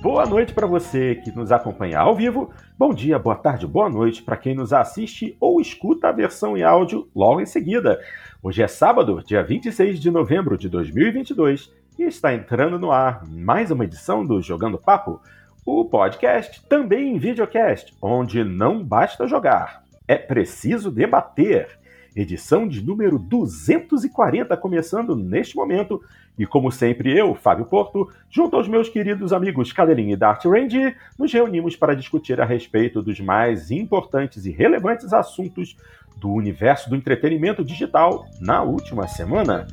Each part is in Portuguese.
Boa noite para você que nos acompanha ao vivo. Bom dia, boa tarde, boa noite para quem nos assiste ou escuta a versão em áudio logo em seguida. Hoje é sábado, dia 26 de novembro de 2022 e está entrando no ar mais uma edição do Jogando Papo, o podcast também em videocast, onde não basta jogar, é preciso debater edição de número 240, começando neste momento. E como sempre, eu, Fábio Porto, junto aos meus queridos amigos Cadelinha e Dart Range, nos reunimos para discutir a respeito dos mais importantes e relevantes assuntos do universo do entretenimento digital na última semana.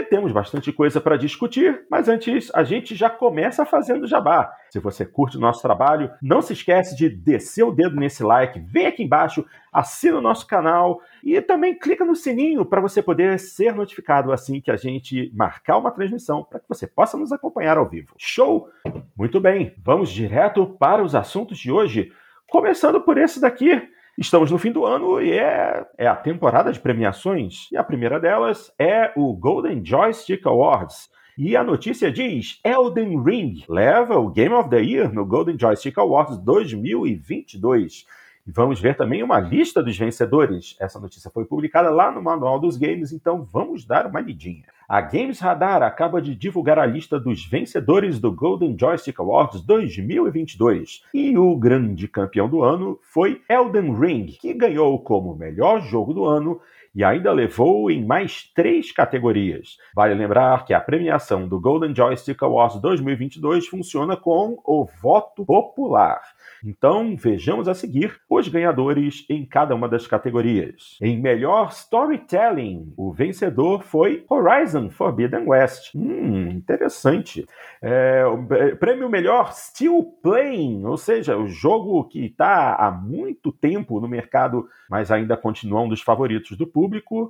Temos bastante coisa para discutir, mas antes a gente já começa fazendo jabá. Se você curte o nosso trabalho, não se esquece de descer o dedo nesse like, vem aqui embaixo, assina o nosso canal e também clica no sininho para você poder ser notificado assim que a gente marcar uma transmissão para que você possa nos acompanhar ao vivo. Show? Muito bem, vamos direto para os assuntos de hoje, começando por esse daqui. Estamos no fim do ano e é, é a temporada de premiações. E a primeira delas é o Golden Joystick Awards. E a notícia diz: Elden Ring leva o Game of the Year no Golden Joystick Awards 2022. E vamos ver também uma lista dos vencedores. Essa notícia foi publicada lá no Manual dos Games, então vamos dar uma lidinha. A Games Radar acaba de divulgar a lista dos vencedores do Golden Joystick Awards 2022. E o grande campeão do ano foi Elden Ring, que ganhou como melhor jogo do ano e ainda levou em mais três categorias. Vale lembrar que a premiação do Golden Joystick Awards 2022 funciona com o voto popular. Então, vejamos a seguir os ganhadores em cada uma das categorias. Em melhor storytelling, o vencedor foi Horizon Forbidden West. Hum, interessante. É, o prêmio melhor Still Playing, ou seja, o jogo que está há muito tempo no mercado, mas ainda continua um dos favoritos do público.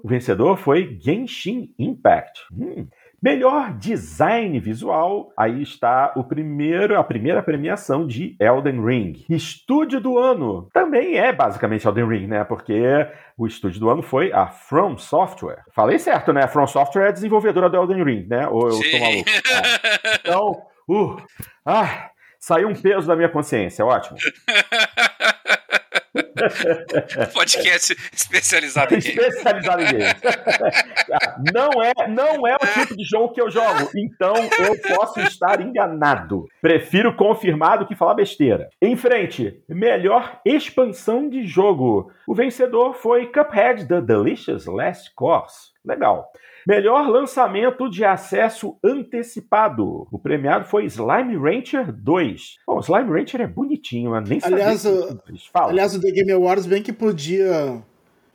O vencedor foi Genshin Impact. Hum. Melhor design visual, aí está o primeiro, a primeira premiação de Elden Ring. Estúdio do ano também é basicamente Elden Ring, né? Porque o estúdio do ano foi a From Software. Falei certo, né? A From Software é desenvolvedora do Elden Ring, né? Ou eu Sim. tô maluco? É. Então, uh, ah, saiu um peso da minha consciência, ótimo. Podcast especializado em game. Especializado em games. não, é, não é o tipo de jogo que eu jogo, então eu posso estar enganado. Prefiro confirmar do que falar besteira. Em frente, melhor expansão de jogo. O vencedor foi Cuphead The Delicious Last Course. Legal. Melhor lançamento de acesso antecipado. O premiado foi Slime Rancher 2. Bom, Slime Rancher é bonitinho, mas nem Aliás, sabia. o-. Aliás, o The Game Awards bem que podia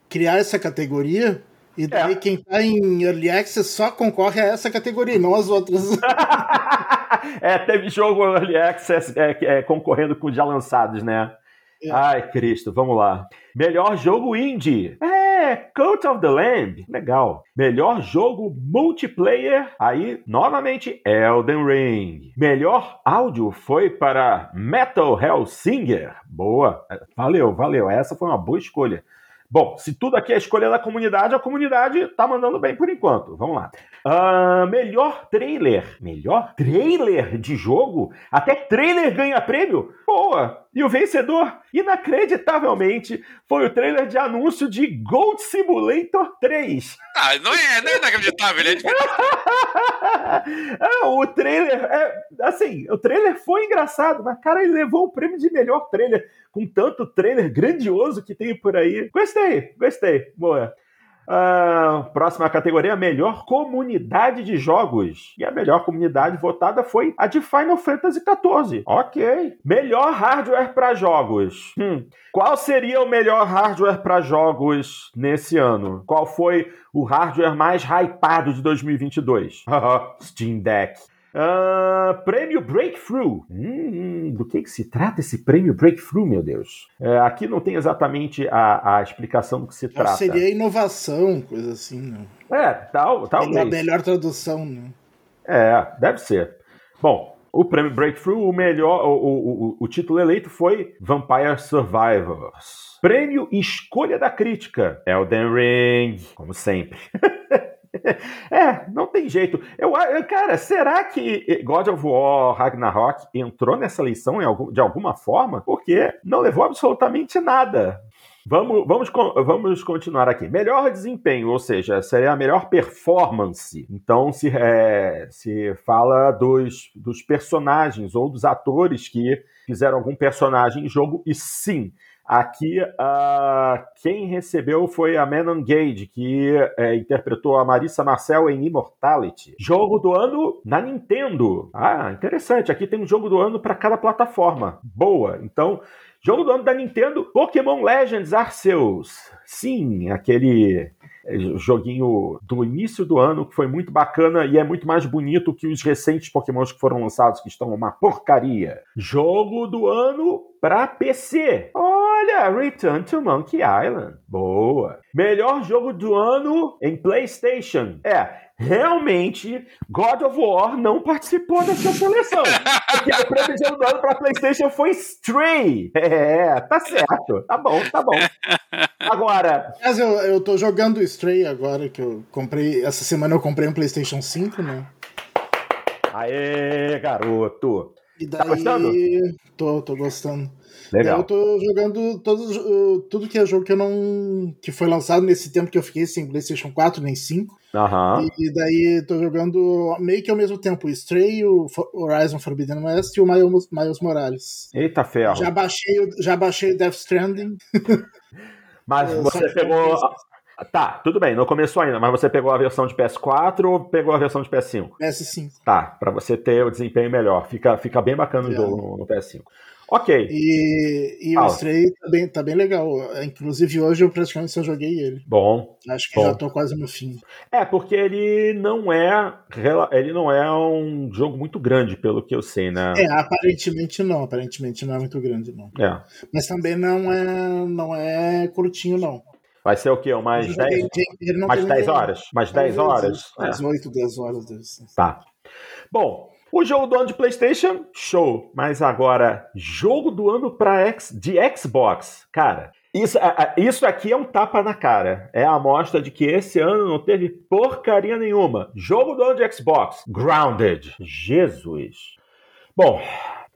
criar essa categoria e daí É. quem tá em Early Access só concorre a essa categoria, não as outras. é, teve jogo Early Access é, é, concorrendo com já lançados, né? É. Ai, Cristo, vamos lá. Melhor jogo indie. É, Cult of the Lamb. Legal. Melhor jogo multiplayer. Aí, novamente, Elden Ring. Melhor áudio foi para Metal Hellsinger. Boa. Valeu, valeu. Essa foi uma boa escolha. Bom, se tudo aqui é escolha da comunidade, a comunidade tá mandando bem por enquanto. Vamos lá. Ah, melhor trailer. Melhor trailer de jogo? Até trailer ganha prêmio? Boa! E o vencedor, inacreditavelmente, foi o trailer de anúncio de Gold Simulator 3. Ah, não é, não é inacreditável, ele é ah, o trailer é assim, o trailer foi engraçado, mas cara, ele levou o prêmio de melhor trailer com tanto trailer grandioso que tem por aí. Gostei, gostei. Boa. Ah, próxima categoria, melhor comunidade de jogos. E a melhor comunidade votada foi a de Final Fantasy XIV. Ok. Melhor hardware para jogos. Hum. Qual seria o melhor hardware para jogos nesse ano? Qual foi o hardware mais hypado de 2022? Steam Deck. Ah, prêmio Breakthrough. Hum, do que, que se trata esse prêmio Breakthrough, meu Deus? É, aqui não tem exatamente a, a explicação do que se trata. Seria inovação, coisa assim, né? É, tal, É a talvez. melhor tradução, né? É, deve ser. Bom, O prêmio Breakthrough, o melhor, o, o, o, o título eleito foi Vampire Survivors. Prêmio Escolha da Crítica, Elden Ring, como sempre. É, não tem jeito. Eu, cara, será que God of War Ragnarok entrou nessa lição de alguma forma? Porque não levou absolutamente nada. Vamos, vamos, vamos continuar aqui. Melhor desempenho, ou seja, seria a melhor performance. Então se, é, se fala dos, dos personagens ou dos atores que fizeram algum personagem em jogo, e sim, Aqui, uh, quem recebeu foi a Manon Gage, que é, interpretou a Marissa Marcel em Immortality. Jogo do ano na Nintendo. Ah, interessante. Aqui tem um jogo do ano para cada plataforma. Boa. Então, jogo do ano da Nintendo, Pokémon Legends Arceus. Sim, aquele é, joguinho do início do ano que foi muito bacana e é muito mais bonito que os recentes Pokémons que foram lançados, que estão uma porcaria. Jogo do ano para PC. Olha, Return to Monkey Island. Boa. Melhor jogo do ano em PlayStation. É, realmente God of War não participou dessa seleção. Porque o prêmio de ano do ano para PlayStation foi Stray. É, tá certo. Tá bom, tá bom. Agora. Mas eu, eu tô jogando Stray agora, que eu comprei. Essa semana eu comprei um PlayStation 5, né? Aê, garoto. E daí, tá gostando? Tô, tô gostando. Legal. Eu tô jogando tudo que é jogo que eu não. que foi lançado nesse tempo que eu fiquei sem PlayStation 4 nem 5. Uhum. E daí tô jogando meio que ao mesmo tempo o Stray, o Horizon Forbidden West e o Miles, Miles Morales. Eita ferro. Já baixei, já baixei Death Stranding. Mas você pegou. Tá, tudo bem, não começou ainda, mas você pegou a versão de PS4 ou pegou a versão de PS5? PS5. Tá, para você ter o desempenho melhor. Fica, fica bem bacana o jogo no, no PS5. Ok. E, e o Stray tá bem, tá bem legal. Inclusive, hoje eu praticamente só joguei ele. Bom. Acho que bom. já tô quase no fim. É, porque ele não é. Ele não é um jogo muito grande, pelo que eu sei, né? É, aparentemente não. Aparentemente não é muito grande, não. É. Mas também não é, não é curtinho, não. Vai ser o quê? Mais 10? Mais 10 horas? Mais 10 horas? Mais 8, 10 horas. Tá. Bom, o jogo do ano de PlayStation, show. Mas agora, jogo do ano pra X, de Xbox. Cara, isso, isso aqui é um tapa na cara. É a amostra de que esse ano não teve porcaria nenhuma. Jogo do ano de Xbox, Grounded. Jesus. Bom,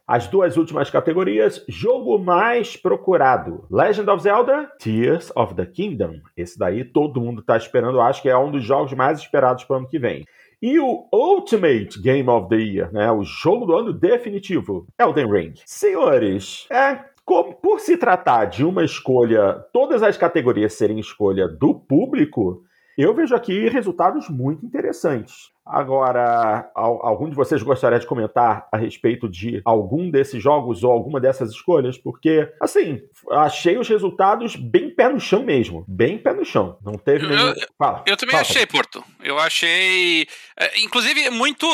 as duas últimas categorias, jogo mais procurado: Legend of Zelda, Tears of the Kingdom. Esse daí todo mundo está esperando, acho que é um dos jogos mais esperados para o ano que vem. E o Ultimate Game of the Year, né, o jogo do ano definitivo, Elden Ring. Senhores, é, como, por se tratar de uma escolha, todas as categorias serem escolha do público, eu vejo aqui resultados muito interessantes. Agora, algum de vocês gostaria de comentar a respeito de algum desses jogos ou alguma dessas escolhas? Porque, assim, achei os resultados bem pé no chão mesmo. Bem pé no chão. Não teve nenhum. Eu, fala, eu também fala. achei, Porto. Eu achei. É, inclusive, muito,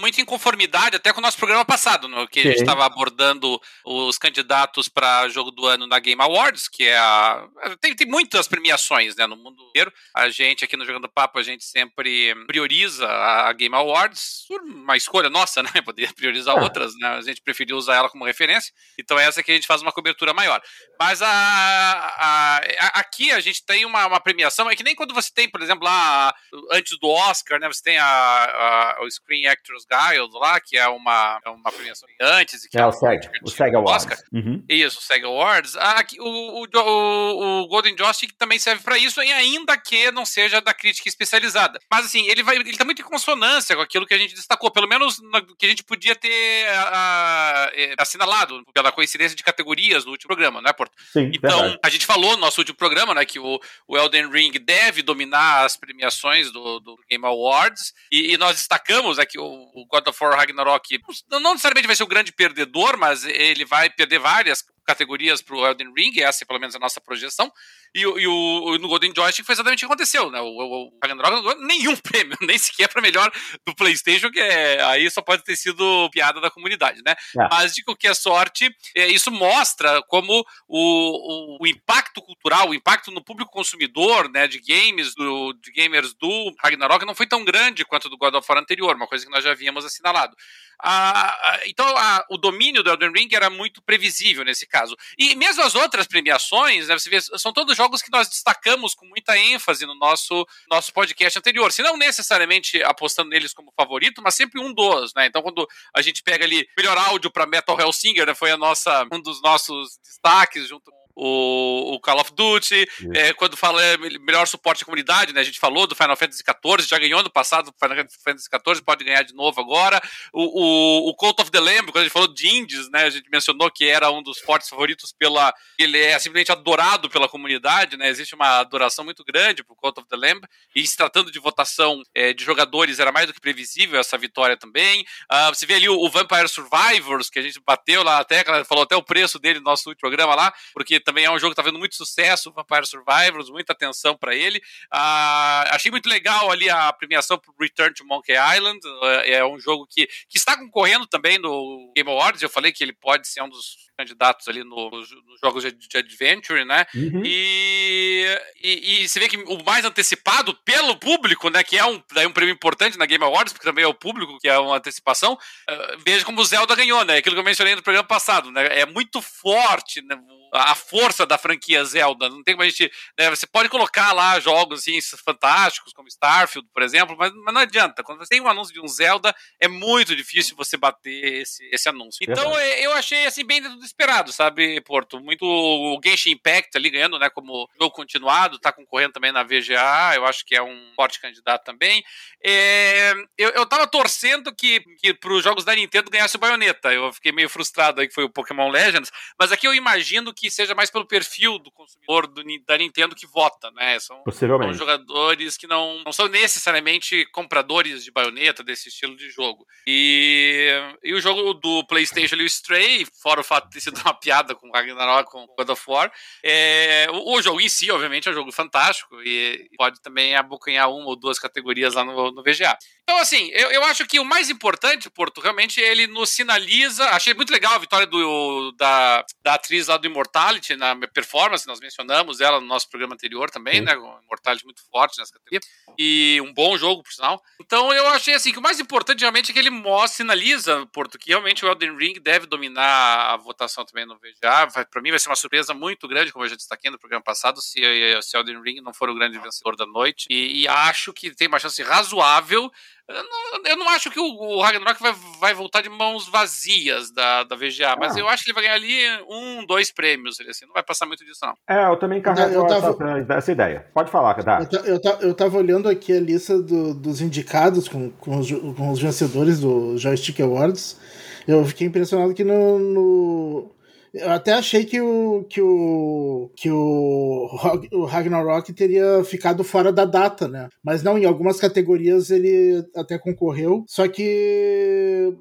muito inconformidade até com o nosso programa passado, no, que Sim. a gente estava abordando os candidatos para jogo do ano na Game Awards, que é a. Tem, tem muitas premiações né, no mundo inteiro. A gente aqui no Jogando Papo, a gente sempre prioriza a Game Awards uma escolha nossa, né? Poderia priorizar é. outras, né? A gente preferiu usar ela como referência. Então, essa que a gente faz uma cobertura maior. Mas a, a, a, aqui a gente tem uma, uma, premiação, é que nem quando você tem, por exemplo, lá antes do Oscar, né? Você tem a, o Screen Actors Guild lá, que é uma, é uma premiação antes. Que é, é o SEG, o SEG Awards. Oscar. Uhum. Isso, o SEG Awards. Aqui, o, o, o, o Golden Joystick também serve para isso, e ainda que não seja da crítica especializada. Mas assim, ele vai, ele tá muito consonância com aquilo que a gente destacou, pelo menos na, que a gente podia ter a, a, é, assinalado pela coincidência de categorias no último programa, né, Porto? Sim, então, verdade. a gente falou no nosso último programa, né, que o, o Elden Ring deve dominar as premiações do, do Game Awards, e, e, nós destacamos aqui né, o, o God of War Ragnarok não, não necessariamente vai ser o grande perdedor, mas ele vai perder várias categorias para o Elden Ring, essa é pelo menos a nossa projeção. E, e o, no Golden Joystick foi exatamente o que aconteceu, né? O, o, o Ragnarok não ganhou nenhum prêmio, nem sequer para melhor do PlayStation, que é, aí só pode ter sido piada da comunidade, né? É. Mas de qualquer sorte, é, isso mostra como o, o, impacto cultural, o impacto no público consumidor, né, de games, do, de gamers do Ragnarok não foi tão grande quanto do God of War anterior, uma coisa que nós já havíamos assinalado. Ah, então, a, o domínio do Elden Ring era muito previsível nesse caso. E mesmo as outras premiações, né, você vê, são todos jogos que nós destacamos com muita ênfase no nosso, nosso podcast anterior. Se não necessariamente apostando neles como favorito, mas sempre um dos, né? Então, quando a gente pega ali melhor áudio para Metal Hellsinger, né, foi a nossa, um dos nossos destaques junto o, o Call of Duty, é, quando fala é, melhor suporte à comunidade, né? A gente falou do Final Fantasy XIV, já ganhou no passado Final Fantasy XIV, pode ganhar de novo agora. O, o, o Cult of the Lamb, quando a gente falou de indies, né? A gente mencionou que era um dos fortes favoritos pela. Ele é simplesmente adorado pela comunidade, né? Existe uma adoração muito grande pro Cult of the Lamb. E se tratando de votação é, de jogadores, era mais do que previsível essa vitória também. Uh, você vê ali o, o Vampire Survivors, que a gente bateu lá na tecla, falou até o preço dele no nosso último programa lá, porque também é um jogo que está vendo muito sucesso, Vampire Survivors, muita atenção para ele. Ah, achei muito legal ali a premiação para Return to Monkey Island, é, é um jogo que, que está concorrendo também no Game Awards, eu falei que ele pode ser um dos candidatos ali no, nos, jogos de, de, adventure, né? Uhum. E, e, e, você vê que o mais antecipado pelo público, né? Que é um, daí um prêmio importante na Game Awards, porque também é o público que é uma antecipação. Uh, veja como o Zelda ganhou, né? Aquilo que eu mencionei no programa passado, né? É muito forte, né? A força da franquia Zelda. Não tem como a gente. Né, você pode colocar lá jogos assim, fantásticos, como Starfield, por exemplo, mas, mas, não adianta. Quando você tem um anúncio de um Zelda, é muito difícil você bater esse, esse anúncio. Então é, eu achei assim, bem dentro do esperado, sabe, Porto? Muito o Genshin Impact ali ganhando, né? Como jogo continuado, tá concorrendo também na VGA, eu acho que é um forte candidato também. É, eu, eu tava torcendo que, que pros jogos da Nintendo ganhasse o Bayonetta. Eu fiquei meio frustrado aí que foi o Pokémon Legends, mas aqui eu imagino que seja mais pelo perfil do consumidor do, da Nintendo que vota, né? São, são jogadores que não, não são necessariamente compradores de baioneta desse estilo de jogo. E, e o jogo do PlayStation ali, o Stray, fora o fato de ter sido uma piada com Ragnarok, com God of War, é, o, o, jogo em si, obviamente, é um jogo fantástico e pode também abocanhar uma ou duas categorias lá no, no VGA. Então, assim, eu, eu acho que o mais importante, Porto, realmente ele nos sinaliza. Achei muito legal a vitória do, da, da atriz lá do Immortality na performance, nós mencionamos ela no nosso programa anterior também, né? O Immortality muito forte nessa categoria. E um bom jogo, por sinal. Então, eu achei assim que o mais importante realmente é que ele mostra, sinaliza, Porto, que realmente o Elden Ring deve dominar a votação também no VGA. Para mim vai ser uma surpresa muito grande, como eu já destaquei no programa passado, se, se Elden Ring não for o grande vencedor da noite. E, e acho que tem uma chance razoável eu não, eu não, acho que o, Ragnarok vai, vai, voltar de mãos vazias da, da VGA, mas ah. eu acho que ele vai ganhar ali um, dois prêmios. Ele, assim, não vai passar muito disso, não. É, eu também carrego eu tava, essa, essa, ideia. Pode falar, Cadá. Eu, eu, eu tava olhando aqui a lista do, dos indicados com, com os, com, os, vencedores do Joystick Awards. Eu fiquei impressionado que no, no eu até achei que o que o que o, o Ragnarok teria ficado fora da data, né? Mas não, em algumas categorias ele até concorreu. Só que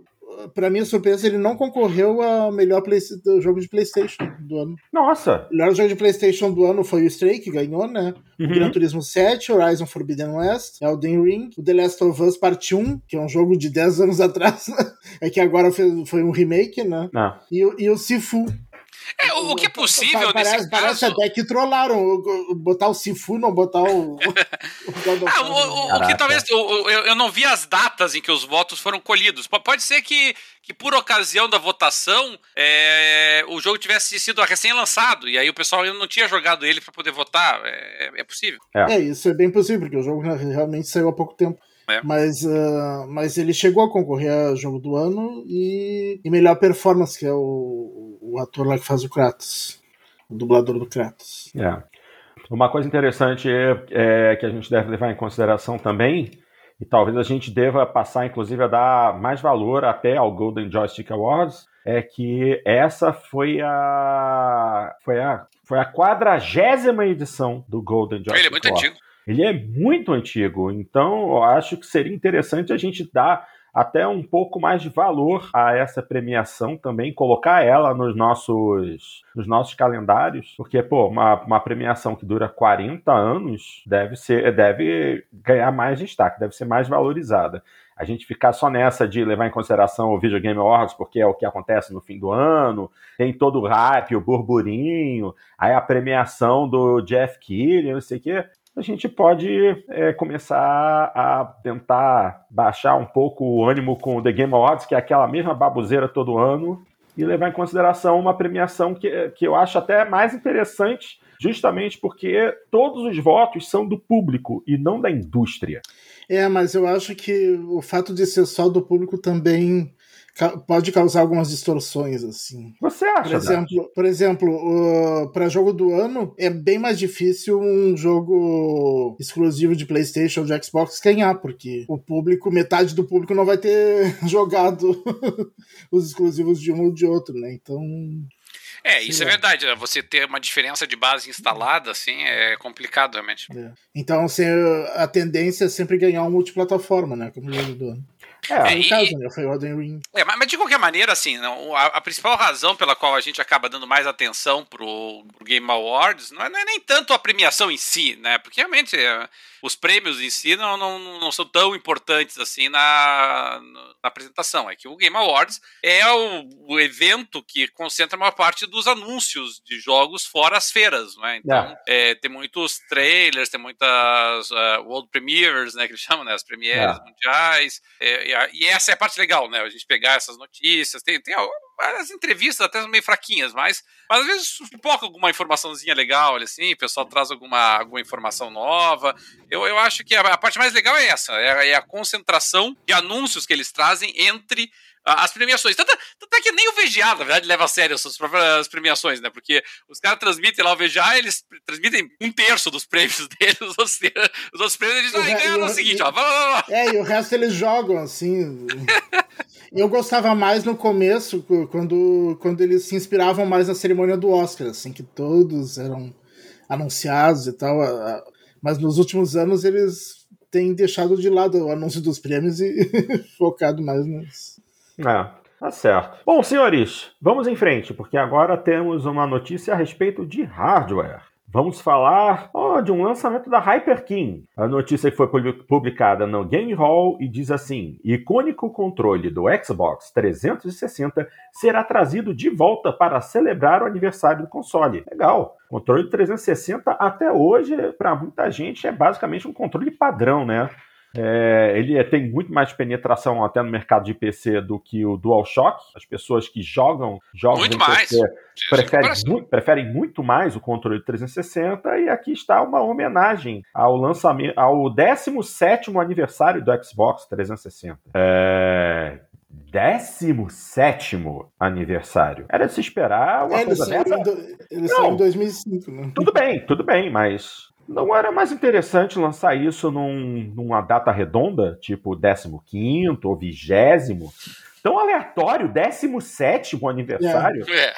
para minha surpresa, ele não concorreu ao melhor play, jogo de PlayStation do ano. Nossa! O melhor jogo de PlayStation do ano foi o Stray, que ganhou, né? Uhum. O Gran Turismo 7, Horizon Forbidden West, Elden Ring, o The Last of Us Part 1, que é um jogo de 10 anos atrás, é que agora foi, foi um remake, né? Ah. E, e o Sifu, é, o, o que é possível parece, nesse parece caso... até que trollaram botar o Sifu, não botar o. o, ah, o, o que talvez. Eu, eu não vi as datas em que os votos foram colhidos. Pode ser que, que por ocasião da votação, é, o jogo tivesse sido recém-lançado e aí o pessoal ainda não tinha jogado ele para poder votar. É, é possível. É. é. isso é bem possível, porque o jogo realmente saiu há pouco tempo. É. Mas, uh, mas ele chegou a concorrer a jogo do ano e, e melhor performance, que é o, o ator lá que faz o Kratos, o dublador do Kratos. É. Uma coisa interessante é, é, que a gente deve levar em consideração também, e talvez a gente deva passar, inclusive, a dar mais valor até ao Golden Joystick Awards, é que essa foi a foi a foi a quadragésima edição do Golden Joystick Ele é muito Awards. antigo. Ele é muito antigo, então eu acho que seria interessante a gente dar até um pouco mais de valor a essa premiação também, colocar ela nos nossos, nos nossos calendários, porque, pô, uma, uma premiação que dura 40 anos deve ser, deve ganhar mais destaque, deve ser mais valorizada. A gente ficar só nessa de levar em consideração o Video Game Awards, porque é o que acontece no fim do ano, tem todo o hype, o burburinho, aí a premiação do Jeff Keighley, não sei o quê a gente pode é, começar a tentar baixar um pouco o ânimo com o The Game Awards, que é aquela mesma baboseira todo ano, e levar em consideração uma premiação que, que eu acho até mais interessante, justamente porque todos os votos são do público e não da indústria. É, mas eu acho que o fato de ser só do público também pode causar algumas distorções assim. Você acha? Por exemplo, por exemplo, uh, para jogo do ano é bem mais difícil um jogo exclusivo de PlayStation ou de Xbox ganhar, porque o público, metade do público não vai ter jogado os exclusivos de um ou de outro, né? Então é, isso é verdade. Né? Você ter uma diferença de base instalada, assim, é complicado, realmente. É. Então, assim, a tendência é sempre ganhar um multiplataforma, né? Como jogo do ano. É, é, caso, né? Foi Elden Ring. É, mas, mas, de qualquer maneira, assim, não, a, a, principal razão pela qual a gente acaba dando mais atenção pro, pro Game Awards não é, não é, nem tanto a premiação em si, né? Porque realmente é, os prêmios em si não, não, não são tão importantes assim na, na apresentação. É que o Game Awards é o, o, evento que concentra a maior parte dos anúncios de jogos fora as feiras, né? Então, é. É, tem muitos trailers, tem muitas uh, World Premieres, né? Que eles chamam, né? As premieres mundiais. E essa é a parte legal, né? A gente pegar essas notícias. Tem, tem as entrevistas até meio fraquinhas, mas, mas às vezes pipoca alguma informaçãozinha legal, assim, o pessoal traz alguma, alguma informação nova. Eu, eu acho que a, a parte mais legal é essa, é, é, a concentração de anúncios que eles trazem entre as premiações. Tanto, tanto é que nem o VGA, na verdade, leva a sério as suas próprias premiações, né? Porque os caras transmitem lá o VGA, eles transmitem um terço dos prêmios deles, os outros, os outros prêmios eles ah, ganham o seguinte, ó. Vá, vá, vá. É, e o resto eles jogam, assim. Eu gostava mais no começo, quando, quando eles se inspiravam mais na cerimônia do Oscar, assim, que todos eram anunciados e tal. Mas nos últimos anos eles têm deixado de lado o anúncio dos prêmios e focado mais nos. É, tá certo. Bom, senhores, vamos em frente, porque agora temos uma notícia a respeito de hardware. Vamos falar oh, de um lançamento da Hyper King. A notícia que foi publicada no Game Hall e diz assim: icônico controle do Xbox 360 será trazido de volta para celebrar o aniversário do console. Legal. Controle 360 até hoje, para muita gente, é basicamente um controle padrão, né? É, ele é, tem muito mais penetração até no mercado de PC do que o DualShock. As pessoas que jogam jogos muito mais. PC preferem, muito, preferem muito mais o controle 360 e aqui está uma homenagem ao lançamento, ao 17 aniversário do Xbox 360. É, 17 aniversário. Era de se esperar uma é, coisa dessa. Ele saiu em 2005, né? Tudo bem, tudo bem, mas não era mais interessante lançar isso num, numa data redonda, tipo 15 ou 20? Tão aleatório, 17 aniversário. É.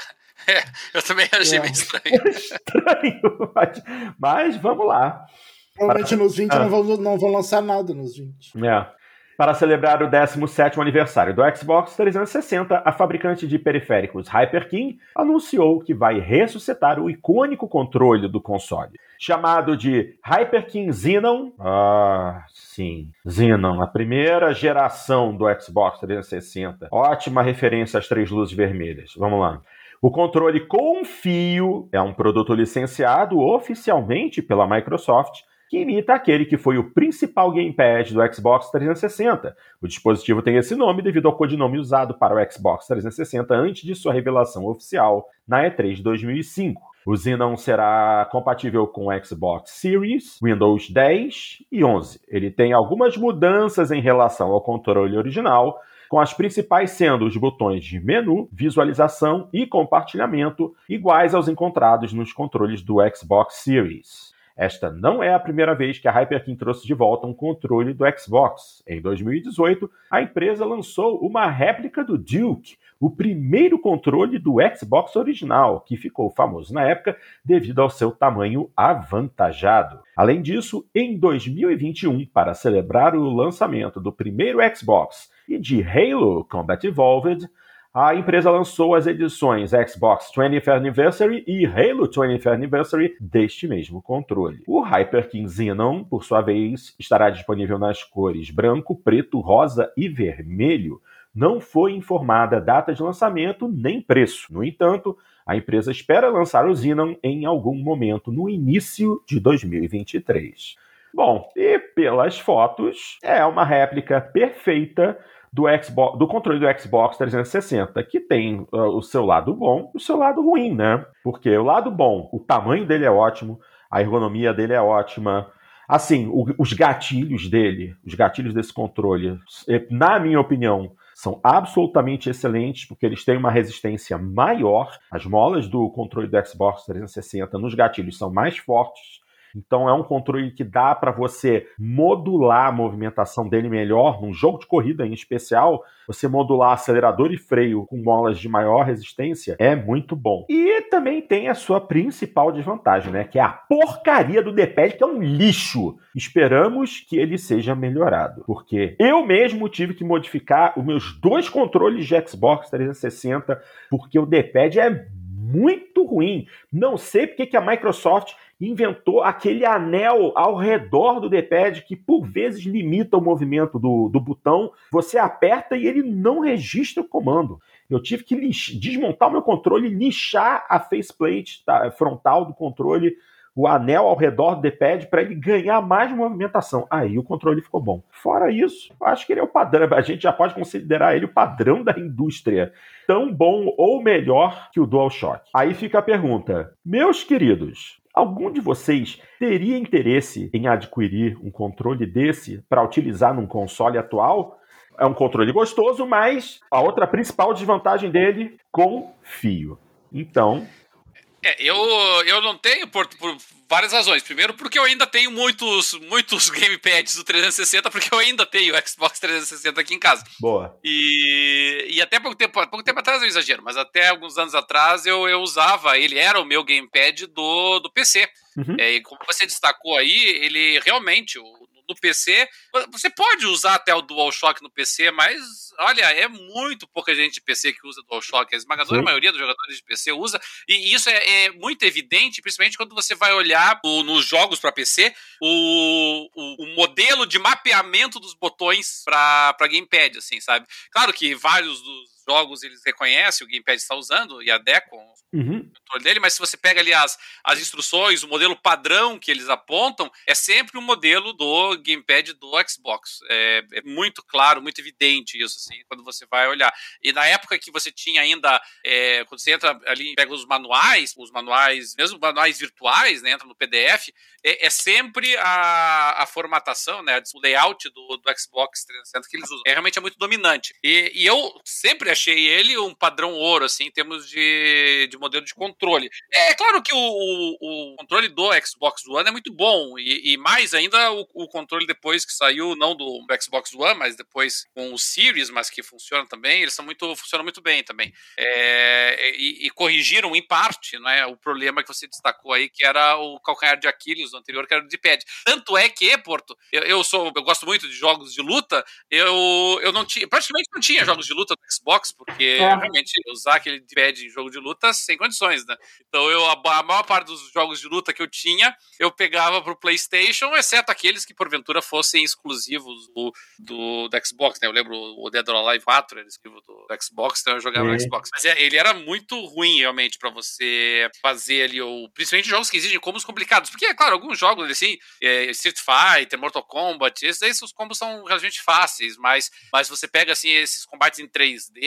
É, eu também achei é. meio estranho. estranho, mas, mas, vamos lá. Provavelmente Para... nos 20 ah. não, vão, não vão lançar nada nos 20. É. Para celebrar o 17º aniversário do Xbox 360, a fabricante de periféricos HyperKing anunciou que vai ressuscitar o icônico controle do console. Chamado de HyperKing Xenon, ah, sim, Xenon, a primeira geração do Xbox 360. Ótima referência às três luzes vermelhas. Vamos lá. O controle com fio é um produto licenciado oficialmente pela Microsoft que imita aquele que foi o principal gamepad do Xbox 360. O dispositivo tem esse nome devido ao codinome usado para o Xbox 360 antes de sua revelação oficial na E3 de 2005. O Xenon será compatível com Xbox Series, Windows 10 e 11. Ele tem algumas mudanças em relação ao controle original, com as principais sendo os botões de menu, visualização e compartilhamento, iguais aos encontrados nos controles do Xbox Series. Esta não é a primeira vez que a HyperKing trouxe de volta um controle do Xbox. Em 2018, a empresa lançou uma réplica do Duke, o primeiro controle do Xbox original, que ficou famoso na época devido ao seu tamanho avantajado. Além disso, em 2021, para celebrar o lançamento do primeiro Xbox E de Halo Combat Evolved, a empresa lançou as edições Xbox 20th Anniversary e Halo 20th Anniversary deste mesmo controle. O Hyper King Xenon, por sua vez, estará disponível nas cores branco, preto, rosa e vermelho. Não foi informada data de lançamento nem preço. No entanto, a empresa espera lançar o Xenon em algum momento no início de 2023. Bom, e pelas fotos, é uma réplica perfeita do, Xbox, do controle do Xbox 360, que tem uh, o seu lado bom e o seu lado ruim, né? Porque o lado bom, o tamanho dele é ótimo, a ergonomia dele é ótima. Assim, o, os gatilhos dele, os gatilhos desse controle, na minha opinião, são absolutamente excelentes, porque eles têm uma resistência maior. As molas do controle do Xbox 360 nos gatilhos são mais fortes então é um controle que dá para você modular a movimentação dele melhor, num jogo de corrida em especial, você modular acelerador e freio com molas de maior resistência é muito bom. E também tem a sua principal desvantagem, né, que é a porcaria do D-pad, que é um lixo. Esperamos que ele seja melhorado, porque eu mesmo tive que modificar os meus dois controles de Xbox 360 porque o D-pad é muito ruim. Não sei porque que a Microsoft inventou aquele anel ao redor do D-pad que por vezes limita o movimento do, do botão. Você aperta e ele não registra o comando. Eu tive que desmontar o meu controle e lixar a faceplate tá, frontal do controle, o anel ao redor do D-pad, para ele ganhar mais movimentação. Aí o controle ficou bom. Fora isso, acho que ele é o padrão. A gente já pode considerar ele o padrão da indústria. Tão bom ou melhor que o DualShock. Aí fica a pergunta: meus queridos, Algum de vocês teria interesse em adquirir um controle desse para utilizar num console atual? É um controle gostoso, mas a outra principal desvantagem dele, com fio. Então, é, eu, eu não tenho por, por, várias razões. Primeiro, porque eu ainda tenho muitos, muitos gamepads do 360, porque eu ainda tenho o Xbox 360 aqui em casa. Boa. E, e até pouco tempo, pouco tempo atrás eu exagero, mas até alguns anos atrás eu, eu usava, ele era o meu gamepad do, do PC. Uhum. É, e como você destacou aí, ele realmente, o, no PC. Você pode usar até o DualShock no PC, mas olha, é muito pouca gente de PC que usa DualShock. A esmagadora Sim. maioria dos jogadores de PC usa. E isso é, é muito evidente, principalmente quando você vai olhar o, nos jogos para PC o, o, o, modelo de mapeamento dos botões para gamepad, assim, sabe? Claro que vários dos jogos eles reconhecem, o gamepad está usando e adequam uhum. o controle dele, mas se você pega ali as, as instruções, o modelo padrão que eles apontam, é sempre o um modelo do gamepad do Xbox. É, é, muito claro, muito evidente isso, assim, quando você vai olhar. E na época que você tinha ainda, é, quando você entra ali, pega os manuais, os manuais, mesmo manuais virtuais, né, entra no PDF, é, é sempre a, a formatação, né, o layout do, do Xbox 360 que eles usam. É, realmente é muito dominante. E, e eu sempre achei ele um padrão ouro, assim, em termos de, de modelo de controle. É, é claro que o, o, o controle do Xbox One é muito bom, e, e mais ainda o, o, controle depois que saiu, não do Xbox One, mas depois com o Series, mas que funciona também, eles são muito, funcionam muito bem também. É, e, e, corrigiram em parte né, o problema que você destacou aí, que era o calcanhar de Aquiles do anterior, que era o D-pad. Tanto é que, Porto, eu, eu, sou, eu gosto muito de jogos de luta, eu, eu não tinha, praticamente não tinha jogos de luta no Xbox, porque é. realmente usar aquele pad em jogo de luta sem condições, né? Então eu, a, maior parte dos jogos de luta que eu tinha, eu pegava pro PlayStation, exceto aqueles que porventura fossem exclusivos do, do, do Xbox, né? Eu lembro o Dead or Alive 4, ele escreveu do, do Xbox, então eu jogava é. no Xbox. Mas é, ele era muito ruim realmente para você fazer ali, ou, principalmente jogos que exigem combos complicados, porque, é claro, alguns jogos assim, é, Street Fighter, Mortal Kombat, esses, esses combos são relativamente fáceis, mas, mas você pega assim esses combates em 3D,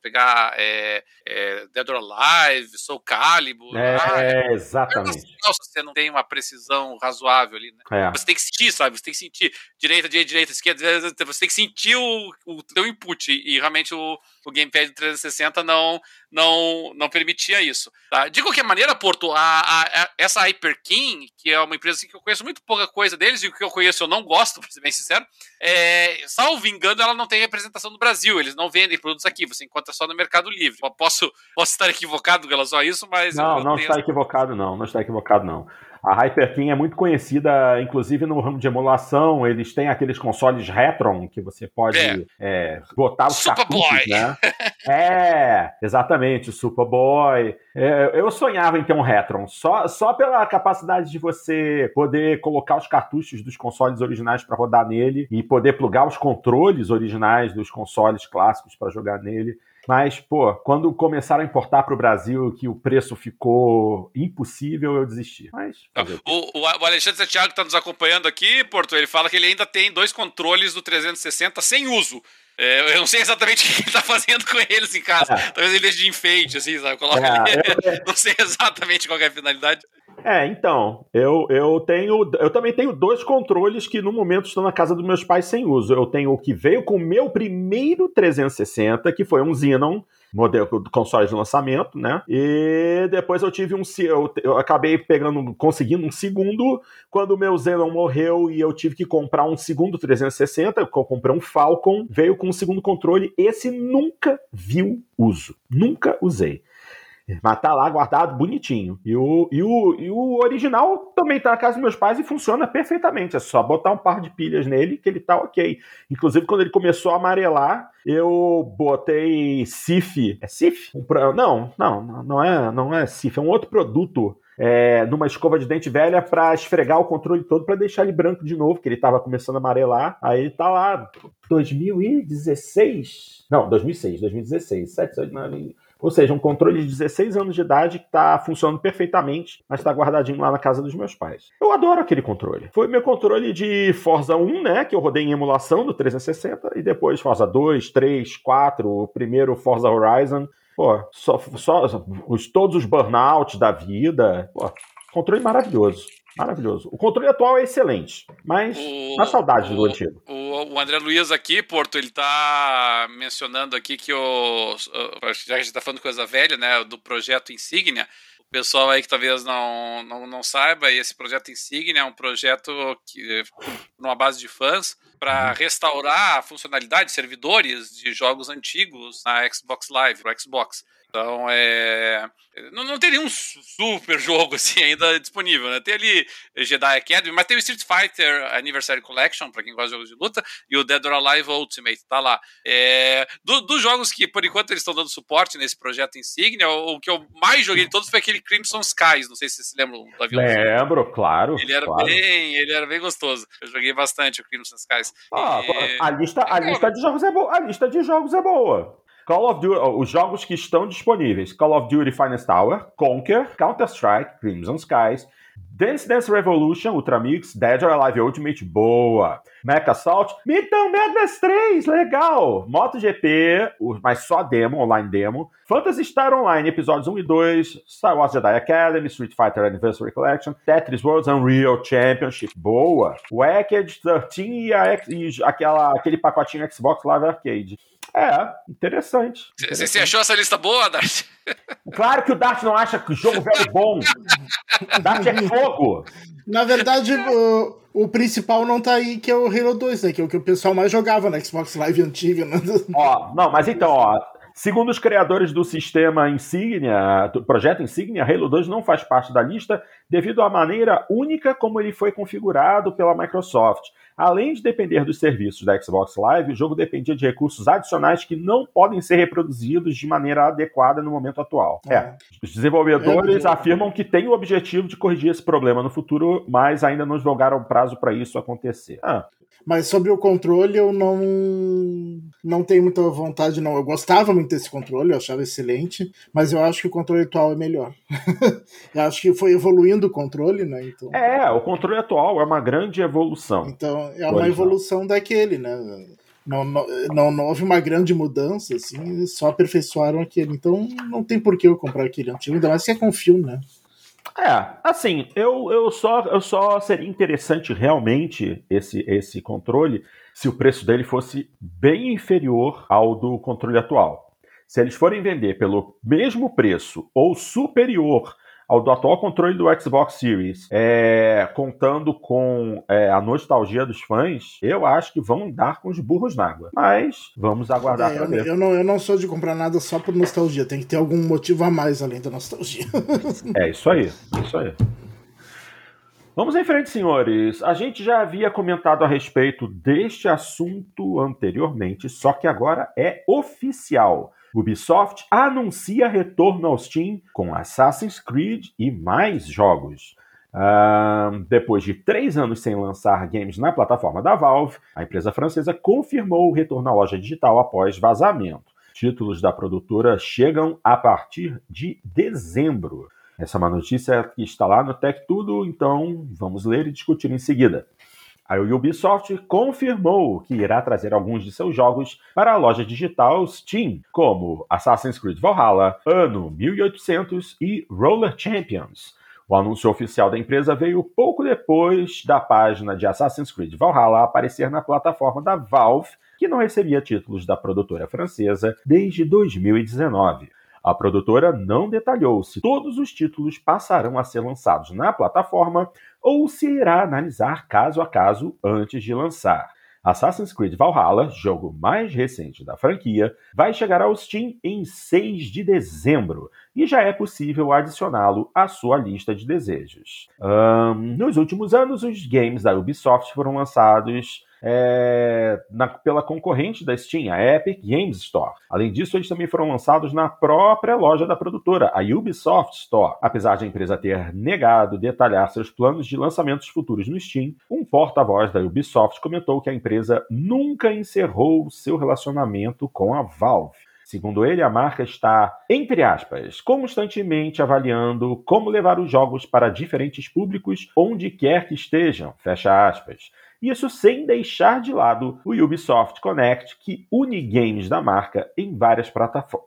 pegar é, é, Dead or Alive, Soul Calibur. É, ah, exatamente. se você não tem uma precisão razoável ali, né? É. Você tem que sentir, sabe? Você tem que sentir direita, direita, direita, esquerda, você tem que sentir o, o teu input. E, e realmente o, o gamepad 360 não, não, não permitia isso. Tá? De qualquer maneira, Porto, a, a, a, essa Hyperkin, que é uma empresa assim, que eu conheço muito pouca coisa deles, e o que eu conheço eu não gosto, pra ser bem sincero, é, salvo engano, ela não tem representação no Brasil, eles não vendem produtos aqui, você encontra só no Mercado Livre. Eu posso, posso estar equivocado em relação a isso, mas. Não, não está equivocado, não, não está equivocado, não. A Hyperkin é muito conhecida, inclusive no ramo de emulação. Eles têm aqueles consoles Retron que você pode é. É, botar os cartuchos, né? é, exatamente, o Superboy. É, eu sonhava em ter um Retron, só, só pela capacidade de você poder colocar os cartuchos dos consoles originais para rodar nele e poder plugar os controles originais dos consoles clássicos para jogar nele. Mas, pô, quando começaram a importar para o Brasil que o preço ficou impossível, eu desisti. Mas. O, o, Alexandre Santiago está nos acompanhando aqui, Porto, ele fala que ele ainda tem dois controles do 360 sem uso. É, eu não sei exatamente o que ele está fazendo com eles em casa. É. Talvez ele deixe de enfeite, assim, sabe? Coloca é, ali. Eu... Não sei exatamente qual é a finalidade. É, então, eu, eu tenho. Eu também tenho dois controles que no momento estão na casa dos meus pais sem uso. Eu tenho o que veio com o meu primeiro 360, que foi um Xenon, modelo do console de lançamento, né? E depois eu tive um. Eu, eu acabei pegando, conseguindo um segundo quando o meu Xenon morreu e eu tive que comprar um segundo 360. Eu comprei um Falcon, veio com um segundo controle. Esse nunca viu uso. Nunca usei. Mas tá lá guardado bonitinho. E o, e o, e o original também tá na casa dos meus pais e funciona perfeitamente. É só botar um par de pilhas nele que ele tá ok. Inclusive, quando ele começou a amarelar, eu botei Cif. É Cif? Não, não, não é, não é Cif, é um outro produto é, numa escova de dente velha para esfregar o controle todo para deixar ele branco de novo, que ele estava começando a amarelar. Aí tá lá, 2016? Não, 2006, 2016, 7, 8, 9, ou seja, um controle de 16 anos de idade que está funcionando perfeitamente, mas está guardadinho lá na casa dos meus pais. Eu adoro aquele controle. Foi meu controle de Forza 1, né? Que eu rodei em emulação do 360, e depois Forza 2, 3, 4, o primeiro Forza Horizon. Pô, só, só os, todos os burnouts da vida. Pô, controle maravilhoso. Maravilhoso. O controle atual é excelente, mas o, na saudade do antigo. O, o, André Luiz aqui, Porto, ele tá mencionando aqui que o. Já que a gente tá falando coisa velha, né? Do projeto Insignia. O pessoal aí que talvez não, não, não saiba, esse projeto Insignia é um projeto que, numa base de fãs para uhum. restaurar a funcionalidade de servidores de jogos antigos na Xbox Live, no Xbox. Então, é. Não, não tem nenhum super jogo assim ainda disponível, né? Tem ali Jedi Academy, mas tem o Street Fighter Anniversary Collection, para quem gosta de jogos de luta, e o Dead or Alive Ultimate, tá lá. É... Do, dos jogos que, por enquanto, eles estão dando suporte nesse projeto Insignia, o, o, que eu mais joguei de todos foi aquele Crimson Skies, não sei se vocês se lembram do avião. Lembro, claro. Ele era, claro. Bem, ele era bem gostoso. Eu joguei bastante o Crimson Skies. Ah, e... a, lista, a, lista de jogos é a lista de jogos é boa. Call of Duty, os jogos que estão disponíveis: Call of Duty Finest Hour, Conquer, Counter-Strike, Crimson Skies, Dance Dance Revolution, Ultramix, Dead or Alive Ultimate, boa. Mecha Assault, então Madness 3, legal. MotoGP, mas só demo, online demo. Fantasy Star Online, episódios 1 e 2. Star Wars Jedi Academy, Street Fighter Anniversary Collection. Tetris Worlds Unreal Championship, boa. Wacked 13 e, a, e aquela, aquele pacotinho Xbox Live Arcade. É, interessante. Você achou essa lista boa, Dart? Claro que o Dart não acha que o jogo velho é bom. Dart é fogo. Na verdade, o, o principal não tá aí, que é o Halo 2, né? Que é o que o pessoal mais jogava na Xbox Live antiga. Né? Ó, não, mas então, ó, Segundo os criadores do sistema Insignia, do projeto Insignia, Halo 2 não faz parte da lista devido à maneira única como ele foi configurado pela Microsoft. Além de depender dos serviços da Xbox Live, o jogo dependia de recursos adicionais que não podem ser reproduzidos de maneira adequada no momento atual. É. é. Os desenvolvedores é. afirmam que têm o objetivo de corrigir esse problema no futuro, mas ainda não jogaram prazo para isso acontecer. Ah. Mas sobre o controle, eu não não tenho muita vontade, não. Eu gostava muito desse controle, eu achava excelente, mas eu acho que o controle atual é melhor. eu acho que foi evoluindo o controle, né? Então... É, o controle atual é uma grande evolução. Então, é uma evolução daquele, né? Não, não, não, não, houve uma grande mudança, assim, só aperfeiçoaram aquele. Então não tem por que eu comprar aquele antigo, ainda mais que é com filme, né? É, assim, eu, eu, só, eu só seria interessante realmente esse, esse controle se o preço dele fosse bem inferior ao do controle atual. Se eles forem vender pelo mesmo preço ou superior ao do atual controle do Xbox Series, é, contando com é, a nostalgia dos fãs, eu acho que vão dar com os burros na água. Mas vamos aguardar é, para ver. Eu não, eu não sou de comprar nada só por nostalgia, tem que ter algum motivo a mais além da nostalgia. é isso aí, isso aí. Vamos em frente, senhores. A gente já havia comentado a respeito deste assunto anteriormente, só que agora é oficial. Ubisoft anuncia retorno ao Steam com Assassin's Creed e mais jogos. Uh, depois de três anos sem lançar games na plataforma da Valve, a empresa francesa confirmou o retorno à loja digital após vazamento. Títulos da produtora chegam a partir de dezembro. Essa é uma notícia que está lá no Tech Tudo, então vamos ler e discutir em seguida. A Ubisoft confirmou que irá trazer alguns de seus jogos para a loja digital Steam, como Assassin's Creed Valhalla, Ano 1800 e Roller Champions. O anúncio oficial da empresa veio pouco depois da página de Assassin's Creed Valhalla aparecer na plataforma da Valve, que não recebia títulos da produtora francesa desde 2019. A produtora não detalhou se todos os títulos passarão a ser lançados na plataforma ou se irá analisar caso a caso antes de lançar. Assassin's Creed Valhalla, jogo mais recente da franquia, vai chegar ao Steam em 6 de dezembro e já é possível adicioná-lo à sua lista de desejos. Um, nos últimos anos, os games da Ubisoft foram lançados é, na, pela concorrente da Steam, a Epic Games Store. Além disso, eles também foram lançados na própria loja da produtora, a Ubisoft Store. Apesar de a empresa ter negado detalhar seus planos de lançamentos futuros no Steam, um porta-voz da Ubisoft comentou que a empresa nunca encerrou seu relacionamento com a Valve. Segundo ele, a marca está, entre aspas, constantemente avaliando como levar os jogos para diferentes públicos onde quer que estejam, fecha aspas. Isso sem deixar de lado o Ubisoft Connect, que une games da marca em várias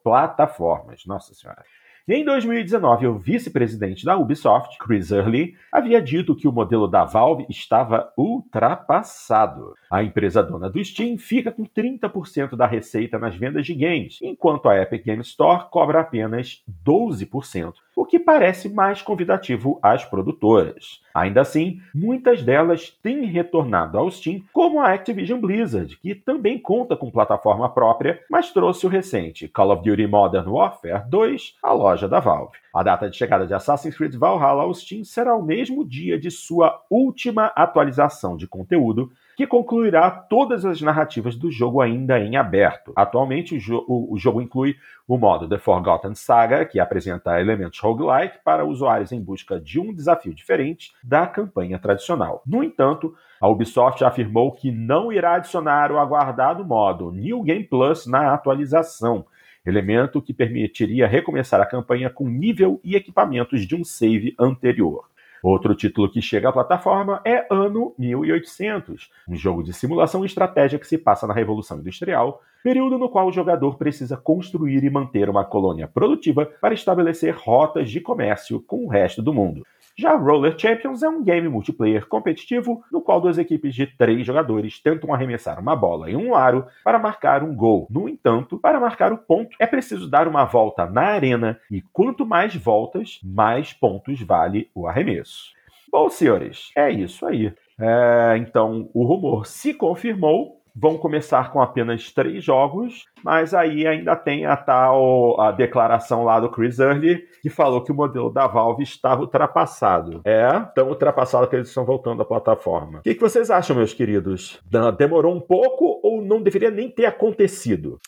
plataformas. Nossa Senhora. Em 2019, o vice-presidente da Ubisoft, Chris Early, havia dito que o modelo da Valve estava ultrapassado. A empresa dona do Steam fica com 30% da receita nas vendas de games, enquanto a Epic Games Store cobra apenas 12% o que parece mais convidativo às produtoras. Ainda assim, muitas delas têm retornado ao Steam, como a Activision Blizzard, que também conta com plataforma própria, mas trouxe o recente Call of Duty Modern Warfare 2 à loja da Valve. A data de chegada de Assassin's Creed Valhalla ao Steam será o mesmo dia de sua última atualização de conteúdo, que concluirá todas as narrativas do jogo ainda em aberto. Atualmente, o, jo o, jogo inclui o modo The Forgotten Saga, que apresenta elementos roguelike para usuários em busca de um desafio diferente da campanha tradicional. No entanto, a Ubisoft afirmou que não irá adicionar o aguardado modo New Game Plus na atualização, elemento que permitiria recomeçar a campanha com nível e equipamentos de um save anterior. Outro título que chega à plataforma é Ano 1800, um jogo de simulação e estratégia que se passa na Revolução Industrial, período no qual o jogador precisa construir e manter uma colônia produtiva para estabelecer rotas de comércio com o resto do mundo. Já Roller Champions é um game multiplayer competitivo no qual duas equipes de três jogadores tentam arremessar uma bola em um aro para marcar um gol. No entanto, para marcar o ponto é preciso dar uma volta na arena e quanto mais voltas, mais pontos vale o arremesso. Bom, senhores, é isso aí. É, então, o rumor se confirmou vão começar com apenas três jogos, mas aí ainda tem a tal a declaração lá do Chris Early que falou que o modelo da Valve estava ultrapassado. É, tão ultrapassado que eles estão voltando à plataforma. O que, que vocês acham, meus queridos? Demorou um pouco ou não deveria nem ter acontecido?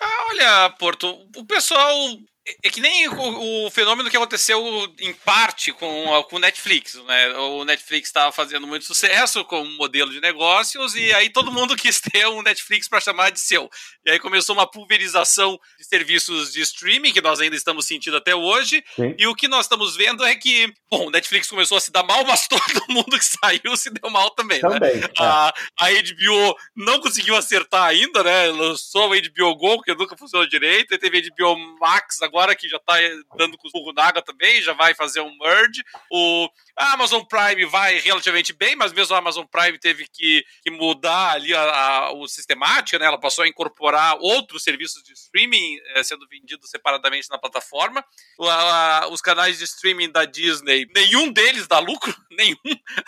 Ah, olha, Porto, o pessoal é que nem o, o, fenômeno que aconteceu em parte com, o Netflix, né? O Netflix estava fazendo muito sucesso com um modelo de negócios e aí todo mundo quis ter um Netflix para chamar de seu. E aí começou uma pulverização de serviços de streaming que nós ainda estamos sentindo até hoje. Sim. E o que nós estamos vendo é que, bom, o Netflix começou a se dar mal, mas todo mundo que saiu se deu mal também, né? também né? É. A, a HBO não conseguiu acertar ainda, né? Lançou o HBO Go, que nunca funcionou direito, e teve a HBO Max agora agora que já tá dando com o Naga também, já vai fazer um merge. O a Amazon Prime vai relativamente bem, mas mesmo a Amazon Prime teve que, que mudar ali a, a, o sistemática, né? Ela passou a incorporar outros serviços de streaming eh, sendo vendidos separadamente na plataforma. A, os canais de streaming da Disney, nenhum deles dá lucro, nenhum,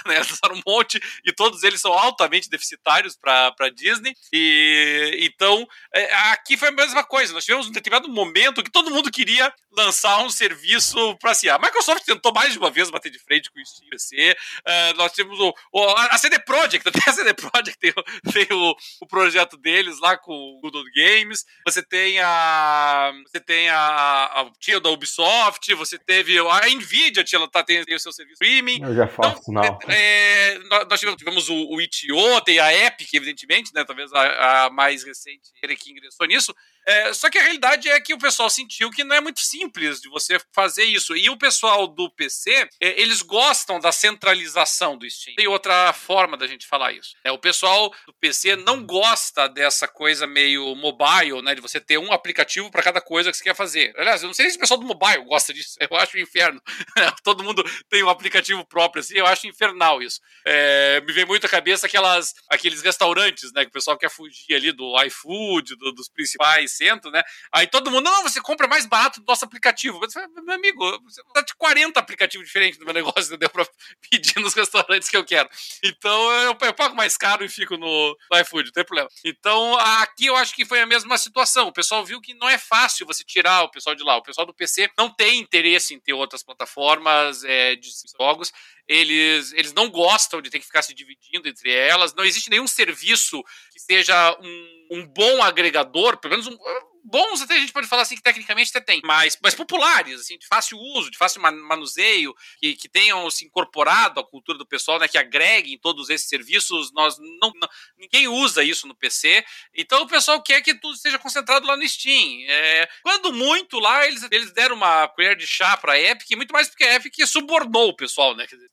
né? Lançaram um monte e todos eles são altamente deficitários para Disney. E então é, aqui foi a mesma coisa. Nós tivemos um determinado momento que todo mundo queria lançar um serviço para si. A Microsoft tentou mais de uma vez bater de frente com o Steam PC. Uh, nós temos o, o, a CD Projekt, até a CD Projekt tem, tem o, o, projeto deles lá com o Google Games. Você tem a você tem a, a, tinha da Ubisoft, você teve a Nvidia tinha, tá, tem, tem o seu serviço streaming. Eu já faço, então. É, é, nós tivemos, tivemos o, o Itio, tem a Epic, evidentemente, né? Talvez a, a mais recente que ingressou nisso. É, só que a realidade é que o pessoal sentiu que não é muito simples de você fazer isso. E o pessoal do PC, é, eles gostam da centralização do Steam. Tem outra forma da gente falar isso. É, o pessoal do PC não gosta dessa coisa meio mobile, né? De você ter um aplicativo para cada coisa que você quer fazer. Aliás, eu não sei se o pessoal do mobile gosta disso. Eu acho um inferno. Todo mundo tem um aplicativo próprio assim. Eu acho infernal isso. É, me vem muito à cabeça aquelas, aqueles restaurantes, né? Que o pessoal quer fugir ali do iFood, do, dos principais né? Aí todo mundo, não, você compra mais barato do nosso aplicativo. Fala, meu amigo, você dá de 40 aplicativos diferentes no meu negócio, entendeu? Pra pedir nos restaurantes que eu quero. Então eu, eu pago mais caro e fico no, no iFood, não tem problema. Então aqui eu acho que foi a mesma situação. O pessoal viu que não é fácil você tirar o pessoal de lá. O pessoal do PC não tem interesse em ter outras plataformas é, de jogos eles, eles não gostam de ter que ficar se dividindo entre elas. Não existe nenhum serviço que seja um, um bom agregador, pelo menos um, bons até a gente pode falar assim que tecnicamente até tem, mas, mas populares, assim, de fácil uso, de fácil manuseio, que, que tenham se incorporado à cultura do pessoal, né, que agreguem todos esses serviços, nós não, não, ninguém usa isso no PC, então o pessoal quer que tudo esteja concentrado lá no Steam. É, quando muito lá, eles, eles deram uma colher de chá para a Epic, muito mais porque a Epic subornou o pessoal, né, dizer,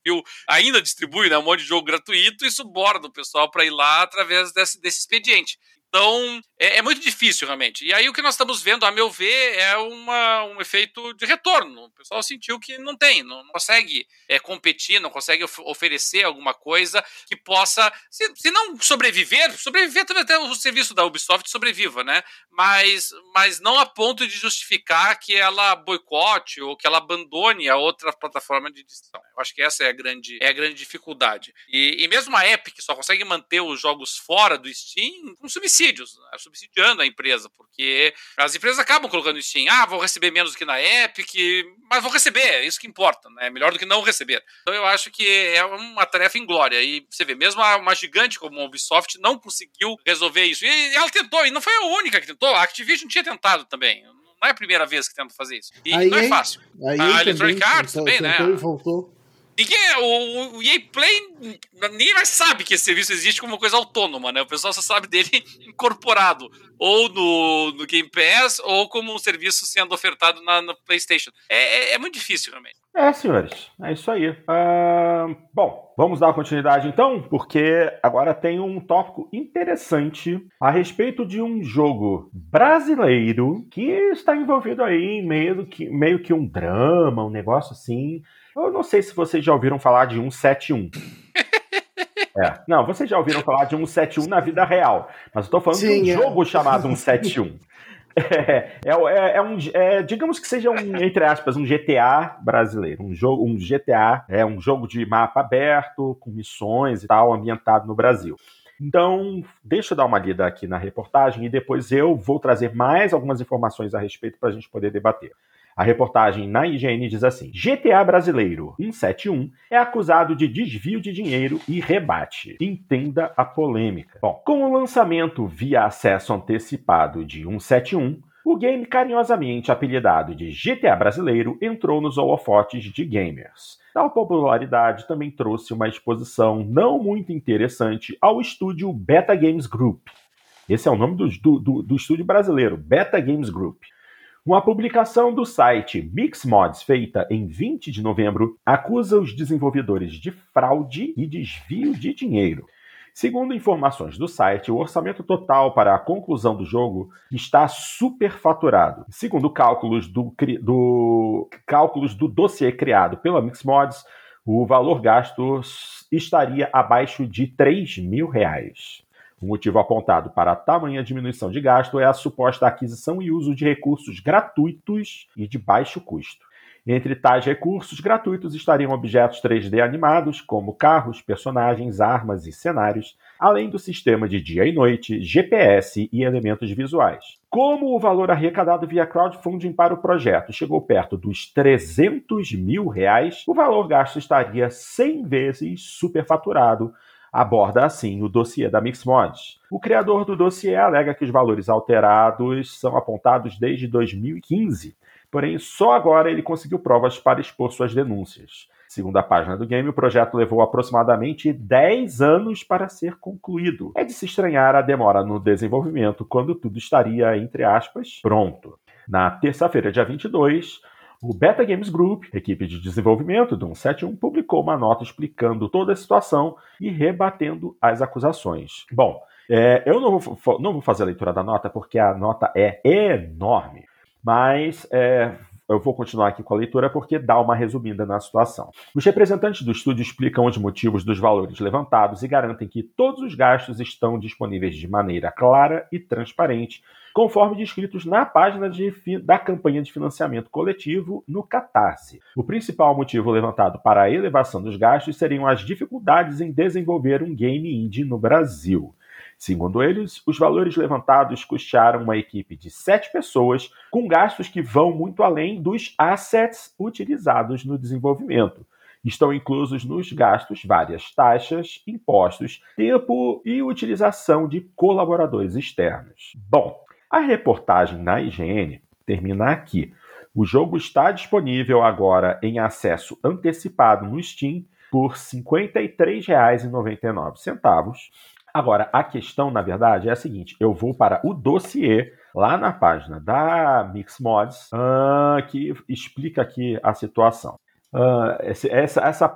ainda distribui né, um monte de jogo gratuito e suborna o pessoal para ir lá através desse, desse expediente. Então, é, é, muito difícil, realmente. E aí, o que nós estamos vendo, a meu ver, é uma, um efeito de retorno. O pessoal sentiu que não tem, não, não consegue é, competir, não consegue of oferecer alguma coisa que possa, se, se, não sobreviver, sobreviver também até o serviço da Ubisoft sobreviva, né? Mas, mas não a ponto de justificar que ela boicote ou que ela abandone a outra plataforma de edição. Eu acho que essa é a grande, é a grande dificuldade. E, e mesmo a Epic só consegue manter os jogos fora do Steam com subsídio subsídios, né? subsidiando a empresa, porque as empresas acabam colocando Steam, ah, vou receber menos do que na Epic, mas vou receber, é isso que importa, né? É melhor do que não receber. Então eu acho que é uma tarefa inglória. E você vê, mesmo uma gigante como a Ubisoft não conseguiu resolver isso. E ela tentou, e não foi a única que tentou, a Activision tinha tentado também. Não é a primeira vez que tenta fazer isso. E aí, não é fácil. Aí, a Electronic Arts também, né? E voltou. Ninguém, o, o EA Play, ninguém mais sabe que esse serviço existe como uma coisa autônoma, né? O pessoal só sabe dele incorporado, ou no, no Game Pass, ou como um serviço sendo ofertado na, na PlayStation. É, é, é, muito difícil, realmente. É, senhores, é isso aí. Uh, bom, vamos dar continuidade então, porque agora tem um tópico interessante a respeito de um jogo brasileiro que está envolvido aí em meio que, meio que um drama, um negócio assim. Eu não sei se vocês já ouviram falar de 171. É. Não, vocês já ouviram falar de 171 na vida real. Mas eu tô falando Sim, de um é. jogo chamado 171. É, é, é, é um, é, digamos que seja um, entre aspas, um GTA brasileiro. Um jogo, um GTA é um jogo de mapa aberto, com missões e tal, ambientado no Brasil. Então, deixa eu dar uma lida aqui na reportagem e depois eu vou trazer mais algumas informações a respeito para a gente poder debater. A reportagem na IGN diz assim: GTA brasileiro 171 é acusado de desvio de dinheiro e rebate. Entenda a polêmica. Bom, com o lançamento via acesso antecipado de 171, o game carinhosamente apelidado de GTA brasileiro entrou nos holofotes de gamers. Tal popularidade também trouxe uma exposição não muito interessante ao estúdio Beta Games Group. Esse é o nome do, do, do estúdio brasileiro, Beta Games Group uma publicação do site Mixmods feita em 20 de novembro acusa os desenvolvedores de fraude e desvio de dinheiro. Segundo informações do site, o orçamento total para a conclusão do jogo está superfaturado. Segundo cálculos do, do, cálculos do dossiê criado pela Mixmods, o valor gasto estaria abaixo de 3 mil reais. O motivo apontado para a tamanha diminuição de gasto é a suposta aquisição e uso de recursos gratuitos e de baixo custo. Entre tais recursos gratuitos estariam objetos 3D animados, como carros, personagens, armas e cenários, além do sistema de dia e noite, GPS e elementos visuais. Como o valor arrecadado via crowdfunding para o projeto chegou perto dos 300 mil reais, o valor gasto estaria 100 vezes superfaturado, aborda assim o dossiê da Mixmods. O criador do dossiê alega que os valores alterados são apontados desde 2015 Porém, só agora ele conseguiu provas para expor suas denúncias. Segundo a página do game, o projeto levou aproximadamente 10 anos para ser concluído. É de se estranhar a demora no desenvolvimento, quando tudo estaria, entre aspas, pronto. Na terça-feira, dia 22, o Beta Games Group, equipe de desenvolvimento do 171, publicou uma nota explicando toda a situação e rebatendo as acusações. Bom, é, eu não vou, não vou fazer a leitura da nota porque a nota é enorme. Mas é, eu vou continuar aqui com a leitura porque dá uma resumida na situação. Os representantes do estúdio explicam os motivos dos valores levantados e garantem que todos os gastos estão disponíveis de maneira clara e transparente, conforme descritos na página de, da campanha de financiamento coletivo no Catarse. O principal motivo levantado para a elevação dos gastos seriam as dificuldades em desenvolver um game indie no Brasil. Segundo eles, os valores levantados custearam uma equipe de sete pessoas, com gastos que vão muito além dos assets utilizados no desenvolvimento. Estão inclusos nos gastos várias taxas, impostos, tempo e utilização de colaboradores externos. Bom, a reportagem na IGN termina aqui. O jogo está disponível agora em acesso antecipado no Steam por R$ 53,99 Agora, a questão, na verdade, é a seguinte: eu vou para o dossiê lá na página da Mixmods, uh, que explica aqui a situação. Uh, esse, essa, essa,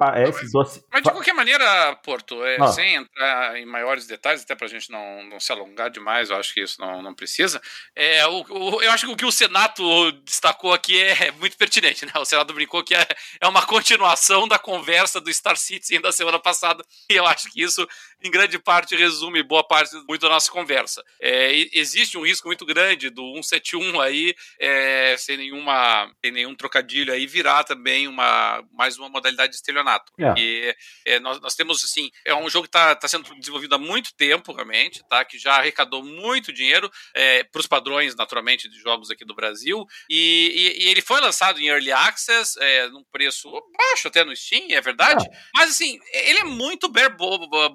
doce... Mas de qualquer maneira, Porto, é, ah. sem entrar em maiores detalhes, até para a gente não, não se alongar demais, eu acho que isso não, não precisa. É, o, o, eu acho que o que o Senato destacou aqui é, muito pertinente. Né? O Senado brincou que é, é uma continuação da conversa do Star Citizen da semana passada, e eu acho que isso, em grande parte, resume boa parte muito da nossa conversa. É, existe um risco muito grande do 171 aí, é, sem, nenhuma, sem nenhum trocadilho aí, virar também uma mais uma modalidade de estelionato. Yeah. É. E é, nós, nós, temos, assim, é um jogo que está tá sendo desenvolvido há muito tempo, realmente, tá? Que já arrecadou muito dinheiro é, para os padrões, naturalmente, de jogos aqui do Brasil. E, e, e ele foi lançado em Early Access, é, num preço baixo até no Steam, é verdade. Yeah. Mas, assim, ele é muito bare,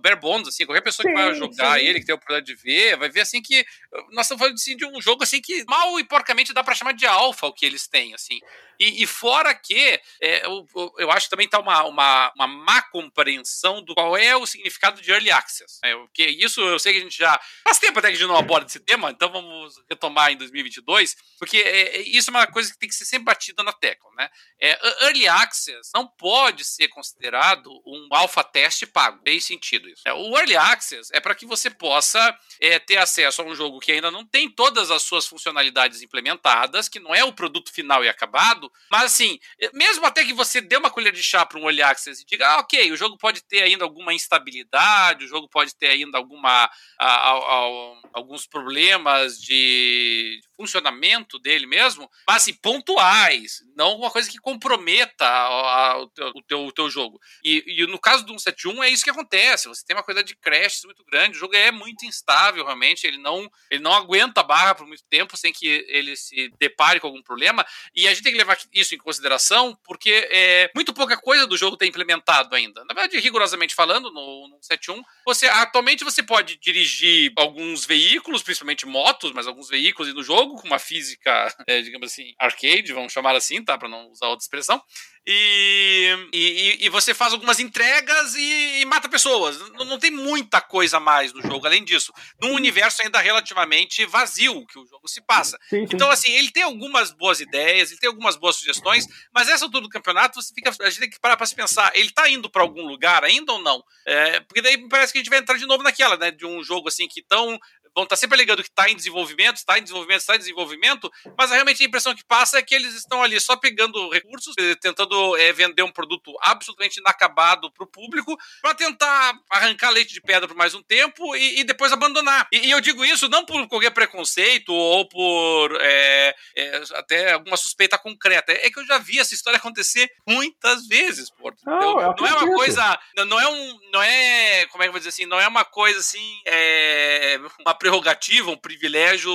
bare bones, assim, qualquer pessoa sim, que vai jogar sim. ele, que tem a oportunidade de ver, vai ver, assim, que nós estamos falando, assim, de um jogo, assim, que mal e porcamente dá para chamar de alfa o que eles têm, assim. E, e fora que é, eu, acho que também está uma, uma, uma má compreensão do qual é o significado de early access. Né? Porque isso eu sei que a gente já. Faz tempo até que a gente não aborda esse tema, então vamos retomar em 2022, porque é, é, isso é uma coisa que tem que ser sempre batida na tecla. Né? É, early access não pode ser considerado um alpha teste pago. Tem sentido isso. É, o early access é para que você possa é, ter acesso a um jogo que ainda não tem todas as suas funcionalidades implementadas, que não é o produto final e acabado mas assim, mesmo até que você dê uma colher de chá para um Early Access e diga, ah, ok, o jogo pode ter ainda alguma instabilidade, o jogo pode ter ainda alguma, a, a, a, alguns problemas de funcionamento dele mesmo, mas assim, pontuais, não uma coisa que comprometa o, teu, o, teu, o teu jogo. E, e, no caso do 171 é isso que acontece, você tem uma coisa de crashes muito grande, o jogo é muito instável realmente, ele não, ele não aguenta a barra por muito tempo sem que ele se depare com algum problema, e a gente tem que levar isso em consideração, porque é, muito pouca coisa do jogo tem implementado ainda. Na verdade, rigorosamente falando, no, no 71, você atualmente você pode dirigir alguns veículos, principalmente motos, mas alguns veículos no jogo, com uma física, é, digamos assim, arcade, vamos chamar assim, tá? Para não usar outra expressão. E, e, e, você faz algumas entregas e, e mata pessoas. Não, não, tem muita coisa mais no jogo, além disso. Num universo ainda relativamente vazio que o jogo se passa. Sim, sim. Então, assim, ele tem algumas boas ideias, ele tem algumas boas sugestões, mas essa altura do campeonato, você fica, a gente tem que parar para se pensar, ele tá indo para algum lugar ainda ou não? É, porque daí parece que a gente vai entrar de novo naquela, né? De um jogo assim que tão vão estar tá sempre alegando que está em desenvolvimento, está em desenvolvimento, está em desenvolvimento, mas realmente a impressão que passa é que eles estão ali só pegando recursos, eh, tentando é, vender um produto absolutamente inacabado para o público, para tentar arrancar leite de pedra por mais um tempo e, e depois abandonar. E, e, eu digo isso não por qualquer preconceito ou por é, é, até alguma suspeita concreta, é que eu já vi essa história acontecer muitas vezes, pô. Não, não é uma coisa, não é um, não é, como é que eu vou dizer assim, não é uma coisa assim, uma prerrogativa, um privilégio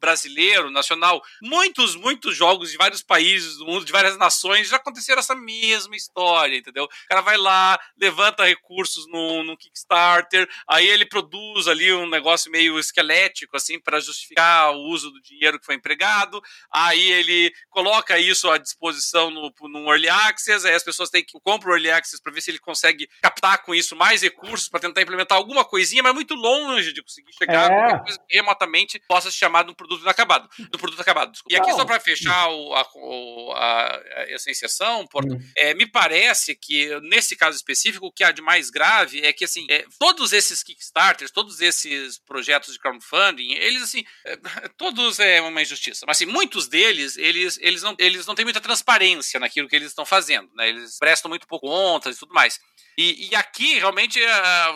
brasileiro, nacional. Muitos, muitos jogos de vários países do mundo, de várias nações, já aconteceram essa mesma história, entendeu? O cara vai lá, levanta recursos no, no Kickstarter, aí ele produz ali um negócio meio esquelético, assim, para justificar o uso do dinheiro que foi empregado, aí ele coloca isso à disposição no, no Early Access, aí as pessoas têm que comprar o Early Access para ver se ele consegue captar com isso mais recursos para tentar implementar alguma coisinha, mas muito longe de conseguir chegar é. Coisa que remotamente possa se chamar de um produto inacabado, do produto acabado. Desculpa. E aqui só para fechar o, a, a, essa inserção, Porto, hum. é, me parece que nesse caso específico o que há de mais grave é que assim, é, todos esses Kickstarters, todos esses projetos de crowdfunding, eles assim, é, todos é uma injustiça, mas assim, muitos deles, eles, eles, não, eles não têm muita transparência naquilo que eles estão fazendo, né? Eles prestam muito pouco contas e tudo mais. E, e, aqui, realmente,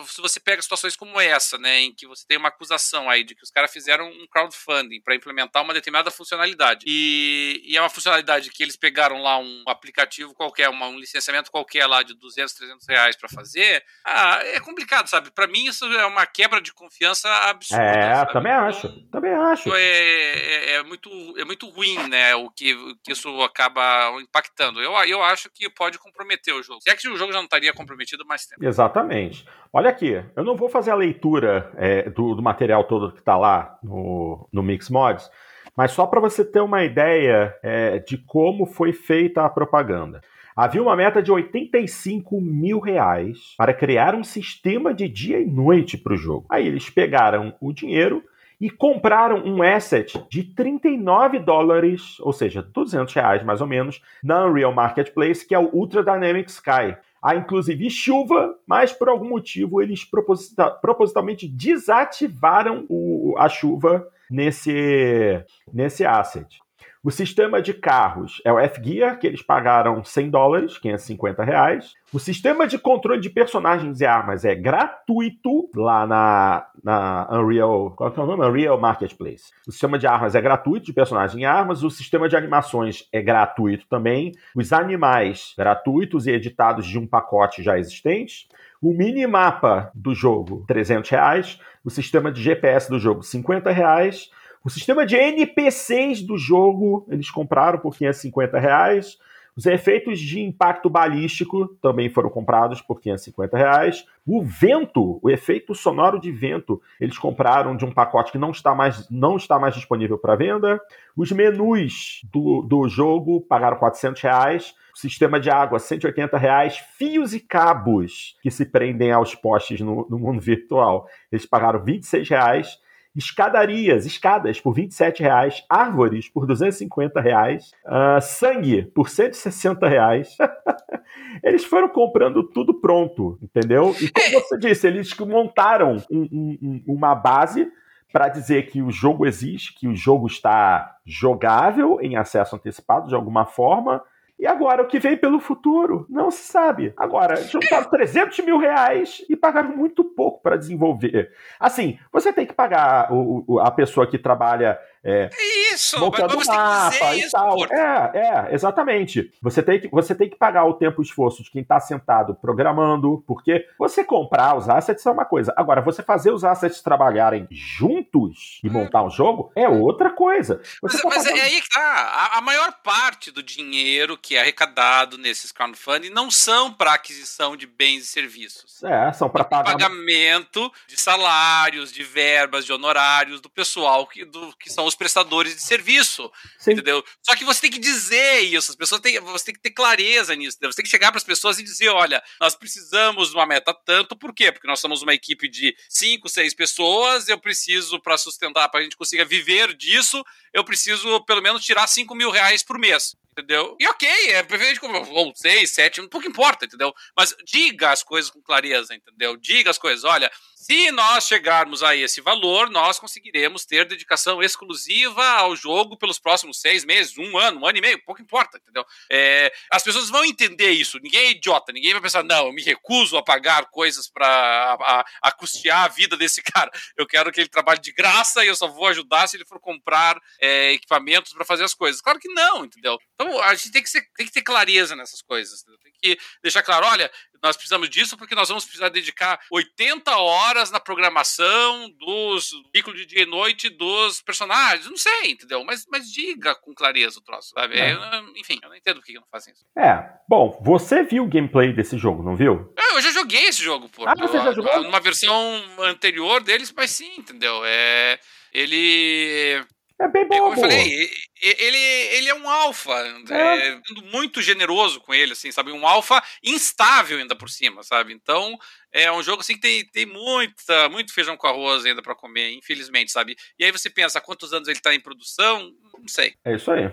se você pega situações como essa, né, em que você tem uma acusação aí de que os caras fizeram um crowdfunding para implementar uma determinada funcionalidade, e, e, é uma funcionalidade que eles pegaram lá um aplicativo qualquer, uma, um licenciamento qualquer lá de 200, 300 reais para fazer, ah, é complicado, sabe? Para mim, isso é uma quebra de confiança absurda. É, sabe? também então, acho, também acho. É, é, é, muito, é muito ruim, né, o que, o que isso acaba impactando. Eu, eu acho que pode comprometer o jogo. Se é que o jogo já não estaria comprometido mais tempo. Exatamente. Olha aqui, eu não vou fazer a leitura é, do, do, material todo que está lá no, no Mix Mods, mas só para você ter uma ideia é, de como foi feita a propaganda. Havia uma meta de 85 mil reais para criar um sistema de dia e noite para o jogo. Aí eles pegaram o dinheiro e compraram um asset de 39 dólares, ou seja, 200 reais mais ou menos, na Unreal Marketplace, que é o Ultra Dynamic Sky. Há inclusive chuva, mas por algum motivo eles proposita propositalmente desativaram o, a chuva nesse, nesse asset. O sistema de carros é o F-Gear, que eles pagaram 100 dólares, 550 reais. O sistema de controle de personagens e armas é gratuito lá na, na Unreal, qual é o nome? Unreal Marketplace. O sistema de armas é gratuito, de personagens e armas. O sistema de animações é gratuito também. Os animais gratuitos e editados de um pacote já existente. O minimapa do jogo, 300 reais. O sistema de GPS do jogo, 50 reais o sistema de NPCs do jogo, eles compraram por 550 reais. Os efeitos de impacto balístico também foram comprados por 550 reais. O vento, o efeito sonoro de vento, eles compraram de um pacote que não está mais, não está mais disponível para venda. Os menus do, do jogo pagaram 400 reais. O sistema de água, 180 reais. Fios e cabos que se prendem aos postes no, no mundo virtual, eles pagaram 26 reais escadarias, escadas por 27 reais, árvores por 250 reais, uh, sangue por 160 reais. eles foram comprando tudo pronto, entendeu? E como você disse, eles montaram um, um, uma base para dizer que o jogo existe, que o jogo está jogável em acesso antecipado de alguma forma, e agora, o que vem pelo futuro? Não se sabe. Agora, juntaram 300 mil reais e pagaram muito pouco para desenvolver. Assim, você tem que pagar o, o, a pessoa que trabalha é, isso, montando mas mapa e tal. Isso, é, é, exatamente. Você tem, que, você tem que pagar o tempo e esforço de quem está sentado programando, porque você comprar os assets é uma coisa. Agora, você fazer os assets trabalharem juntos e hum. montar um jogo é outra coisa. Você mas, tá mas é aí que tá. A, a, maior parte do dinheiro que é arrecadado nesses crowdfunding não são para aquisição de bens e serviços. É, são para pagar... pagamento de salários, de verbas, de honorários do pessoal que, do, que são os prestadores de serviço. Sim. Entendeu? Só que você tem que dizer isso, as pessoas têm, você tem que ter clareza nisso. Entendeu? Você tem que chegar para as pessoas e dizer: olha, nós precisamos de uma meta tanto, por quê? Porque nós somos uma equipe de cinco, seis pessoas, eu preciso, para sustentar, para a gente consiga viver disso, eu preciso pelo menos tirar cinco mil reais por mês entendeu? E ok, é perfeitamente como ou seis, sete, pouco importa, entendeu? Mas diga as coisas com clareza, entendeu? Diga as coisas, olha, Se nós chegarmos a esse valor, nós conseguiremos ter dedicação exclusiva ao jogo pelos próximos seis meses, um ano, um ano e meio, pouco importa, entendeu? É, as pessoas vão entender isso. Ninguém é idiota, ninguém vai pensar, não, eu me recuso a pagar coisas para a, a, custear a vida desse cara. Eu quero que ele trabalhe de graça e eu só vou ajudar se ele for comprar é, equipamentos para fazer as coisas. Claro que não, entendeu? Então a gente tem que, ser, tem que ter clareza nessas coisas. Entendeu? Tem que deixar claro, olha, nós precisamos disso porque nós vamos precisar dedicar 80 horas na programação dos ciclo de dia e noite dos personagens. Não sei, entendeu? Mas, mas diga com clareza o troço, sabe? É. Eu, enfim, eu não entendo por que não fazem isso. É, bom, você viu o gameplay desse jogo, não viu? É, eu já joguei esse jogo, pô. Ah, você já jogou? Numa versão anterior deles, mas sim, entendeu? É, ele é bem bom. Como eu falei, ele, ele é um alfa, é. é. muito generoso com ele, assim, sabe? Um alfa instável ainda por cima, sabe? Então, é um jogo assim que tem, tem muita, muito feijão com arroz ainda para comer, infelizmente, sabe? E aí você pensa, há quantos anos ele tá em produção? Não sei. É isso aí.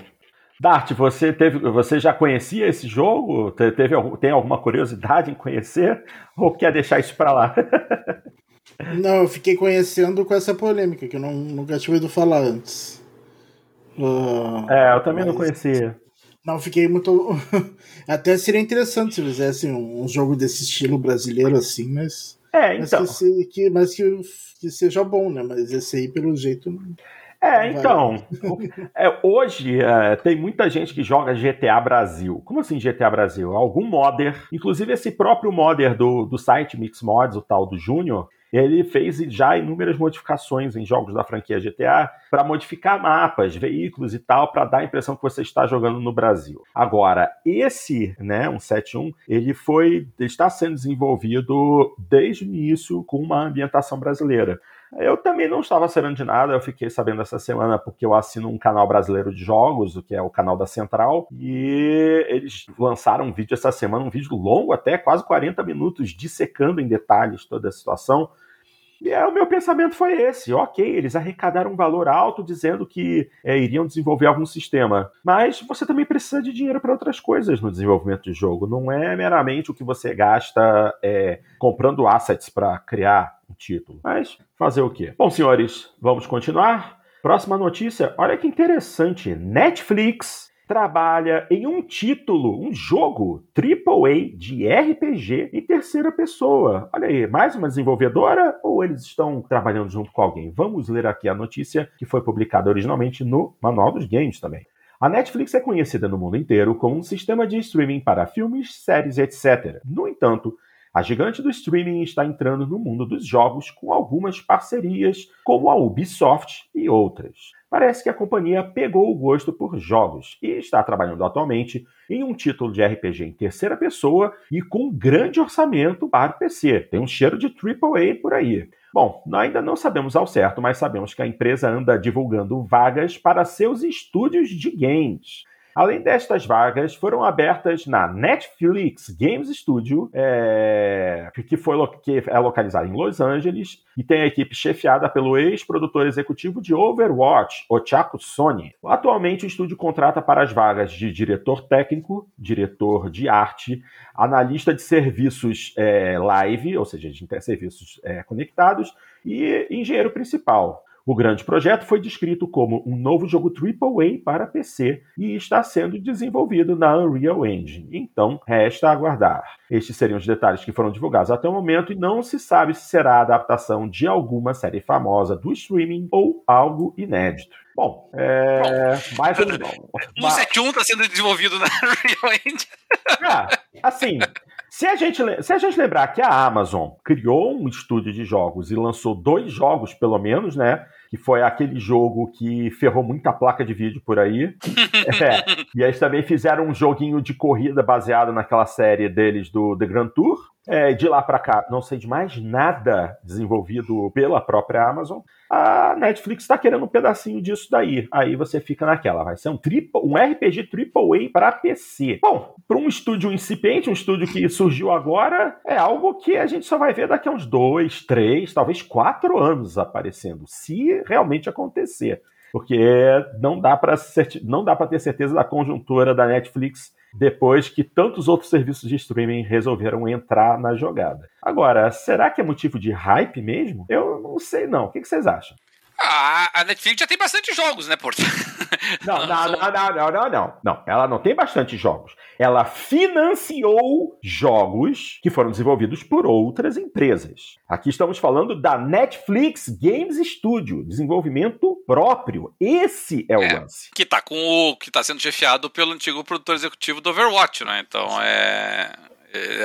Dart, você teve, você já conhecia esse jogo? Teve, tem alguma curiosidade em conhecer? Ou quer deixar isso para lá? Não, eu fiquei conhecendo com essa polêmica, que eu não, nunca tinha ouvido falar antes. É, eu também mas... não conhecia. Não, fiquei muito. Até seria interessante se fizessem um, um jogo desse estilo brasileiro assim, mas. É, então. Mas que, que, mas que, que seja bom, né? Mas esse aí, pelo jeito. Não... É, então. é, hoje é, tem muita gente que joga GTA Brasil. Como assim GTA Brasil? Algum modder, inclusive esse próprio modder do, do site Mix Mods, o tal do Júnior, ele fez já inúmeras modificações em jogos da franquia GTA para modificar mapas, veículos e tal, para dar a impressão que você está jogando no Brasil. Agora, esse, né, um 71, ele foi, está sendo desenvolvido desde o início com uma ambientação brasileira. Eu também não estava sabendo de nada, eu fiquei sabendo essa semana porque eu assino um canal brasileiro de jogos, que é o canal da Central, e eles lançaram um vídeo essa semana, um vídeo longo, até quase 40 minutos, dissecando em detalhes toda a situação. E é, o meu pensamento foi esse: ok, eles arrecadaram um valor alto dizendo que é, iriam desenvolver algum sistema, mas você também precisa de dinheiro para outras coisas no desenvolvimento de jogo. Não é meramente o que você gasta é, comprando assets para criar um título. Mas fazer o quê? Bom, senhores, vamos continuar. Próxima notícia: olha que interessante. Netflix trabalha em um título, um jogo AAA de RPG em terceira pessoa. Olha aí, mais uma desenvolvedora ou eles estão trabalhando junto com alguém? Vamos ler aqui a notícia que foi publicada originalmente no Manual dos Games também. A Netflix é conhecida no mundo inteiro como um sistema de streaming para filmes, séries, etc. No entanto, a gigante do streaming está entrando no mundo dos jogos com algumas parcerias, como a Ubisoft e outras. Parece que a companhia pegou o gosto por jogos e está trabalhando atualmente em um título de RPG em terceira pessoa e com grande orçamento para PC. Tem um cheiro de AAA por aí. Bom, ainda não sabemos ao certo, mas sabemos que a empresa anda divulgando vagas para seus estúdios de games. Além destas vagas, foram abertas na Netflix Games Studio, é, que, foi, que é localizada em Los Angeles, e tem a equipe chefiada pelo ex-produtor executivo de Overwatch, Ochako Sony. Atualmente, o estúdio contrata para as vagas de diretor técnico, diretor de arte, analista de serviços é, live, ou seja, de serviços é, conectados, e engenheiro principal. O grande projeto foi descrito como um novo jogo AAA para PC e está sendo desenvolvido na Unreal Engine. Então, resta aguardar. Estes seriam os detalhes que foram divulgados até o momento e não se sabe se será a adaptação de alguma série famosa do streaming ou algo inédito. Bom, é. Bom, mais ou menos. O 71 está sendo desenvolvido na Unreal Engine. Ah, assim, se a, gente, se a gente lembrar que a Amazon criou um estúdio de jogos e lançou dois jogos, pelo menos, né? Que foi aquele jogo que ferrou muita placa de vídeo por aí. é, e eles também fizeram um joguinho de corrida baseado naquela série deles do The Grand Tour. É, de lá para cá, não sei de mais nada desenvolvido pela própria Amazon. A Netflix está querendo um pedacinho disso daí. Aí você fica naquela. Vai ser um, triple, um RPG AAA para PC. Bom, para um estúdio incipiente, um estúdio que surgiu agora, é algo que a gente só vai ver daqui a uns dois, três, talvez quatro anos aparecendo, se realmente acontecer. Porque não dá para não dá para ter certeza da conjuntura da Netflix depois que tantos outros serviços de streaming resolveram entrar na jogada. Agora, será que é motivo de hype mesmo? Eu não sei não. O que vocês acham? Ah, a Netflix já tem bastante jogos, né, Porto? Não, não, não, não, não, não, não. Não, ela não tem bastante jogos. Ela financiou jogos que foram desenvolvidos por outras empresas. Aqui estamos falando da Netflix Games Studio, desenvolvimento próprio. Esse é o é, lance. Que tá com o que tá sendo chefiado pelo antigo produtor executivo do Overwatch, né? Então é,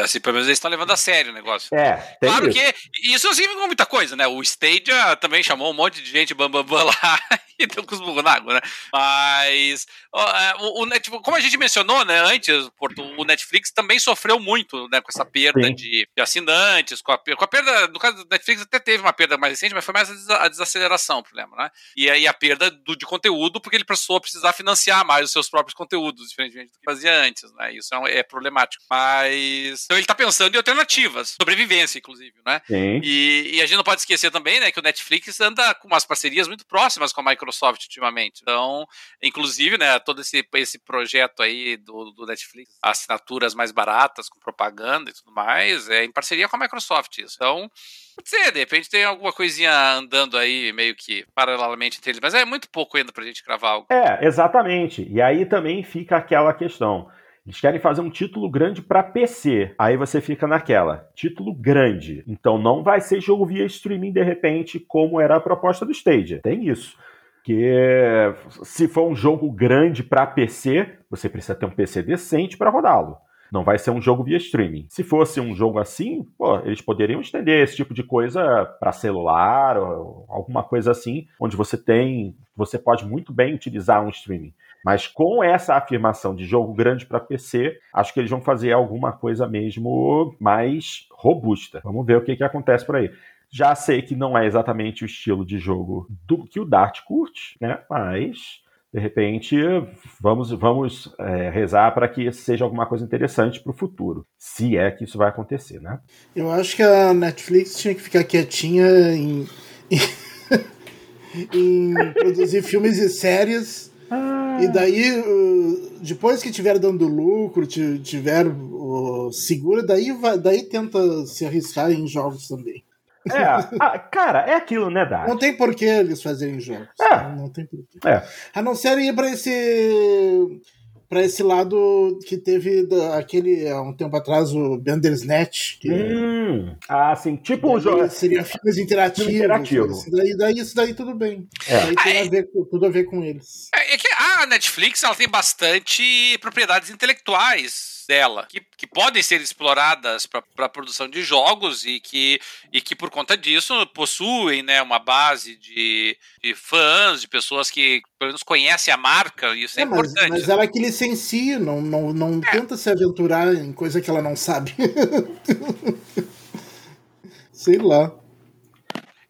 assim, pelo menos eles estão levando a sério o negócio. É, claro isso. que isso significa muita coisa, né? O Stadia também chamou um monte de gente bambambam bam, bam lá e deu com os burros na água, né? Mas, é, o, o, tipo, como a gente mencionou, né, antes, o Netflix também sofreu muito, né, com essa perda de, de, assinantes, com a, com a perda, no caso do Netflix até teve uma perda mais recente, mas foi mais a desaceleração o problema, né? E aí a perda do, de conteúdo, porque ele passou a precisar financiar mais os seus próprios conteúdos, diferentemente do que fazia antes, né? Isso é, é problemático. Mas então ele tá pensando em alternativas, sobrevivência, inclusive, né? Sim. E, e, a gente não pode esquecer também, né, que o Netflix anda com umas parcerias muito próximas com a Microsoft ultimamente. Então, inclusive, né, todo esse, esse projeto aí do, do Netflix, assinaturas mais baratas, com propaganda e tudo mais, é em parceria com a Microsoft. Isso. Então, pode ser, de repente tem alguma coisinha andando aí, meio que paralelamente entre eles, mas é muito pouco ainda pra gente gravar algo. É, exatamente. E aí também fica aquela questão. Eles querem fazer um título grande para PC. Aí você fica naquela, título grande. Então não vai ser jogo via streaming de repente, como era a proposta do Stadia. Tem isso. Que se for um jogo grande para PC, você precisa ter um PC decente para rodá-lo. Não vai ser um jogo via streaming. Se fosse um jogo assim, pô, eles poderiam estender esse tipo de coisa para celular ou alguma coisa assim, onde você tem, você pode muito bem utilizar um streaming. Mas com essa afirmação de jogo grande para PC, acho que eles vão fazer alguma coisa mesmo mais robusta. Vamos ver o que, que acontece por aí. Já sei que não é exatamente o estilo de jogo do que o Dart curte, né? Mas de repente vamos vamos é, rezar para que seja alguma coisa interessante para o futuro, se é que isso vai acontecer, né? Eu acho que a Netflix tinha que ficar quietinha em, em, em produzir filmes e séries e daí, depois que tiver dando lucro, tiver seguro, daí, vai, daí tenta se arriscar em jogos também. É, a, cara, é aquilo, né, Dad? Não tem por que eles fazerem jogos. É. Não, não tem porquê. É. A não ser ir pra esse para esse lado que teve da, aquele há um tempo atrás o Bandersnatch. Que hum, ah, assim, tipo um jogo. Seria filmes interativos. Interativo. Isso daí, daí, isso daí tudo bem. É. Aí tem a ver, tudo a ver com eles. É, é que a Netflix ela tem bastante propriedades intelectuais dela, que, que podem ser exploradas para a produção de jogos e que, e que, por conta disso, possuem né, uma base de, de fãs, de pessoas que pelo menos conhecem a marca, e isso é, é mas, importante. Mas ela que licencia, não, não, não é. tenta se aventurar em coisa que ela não sabe. Sei lá.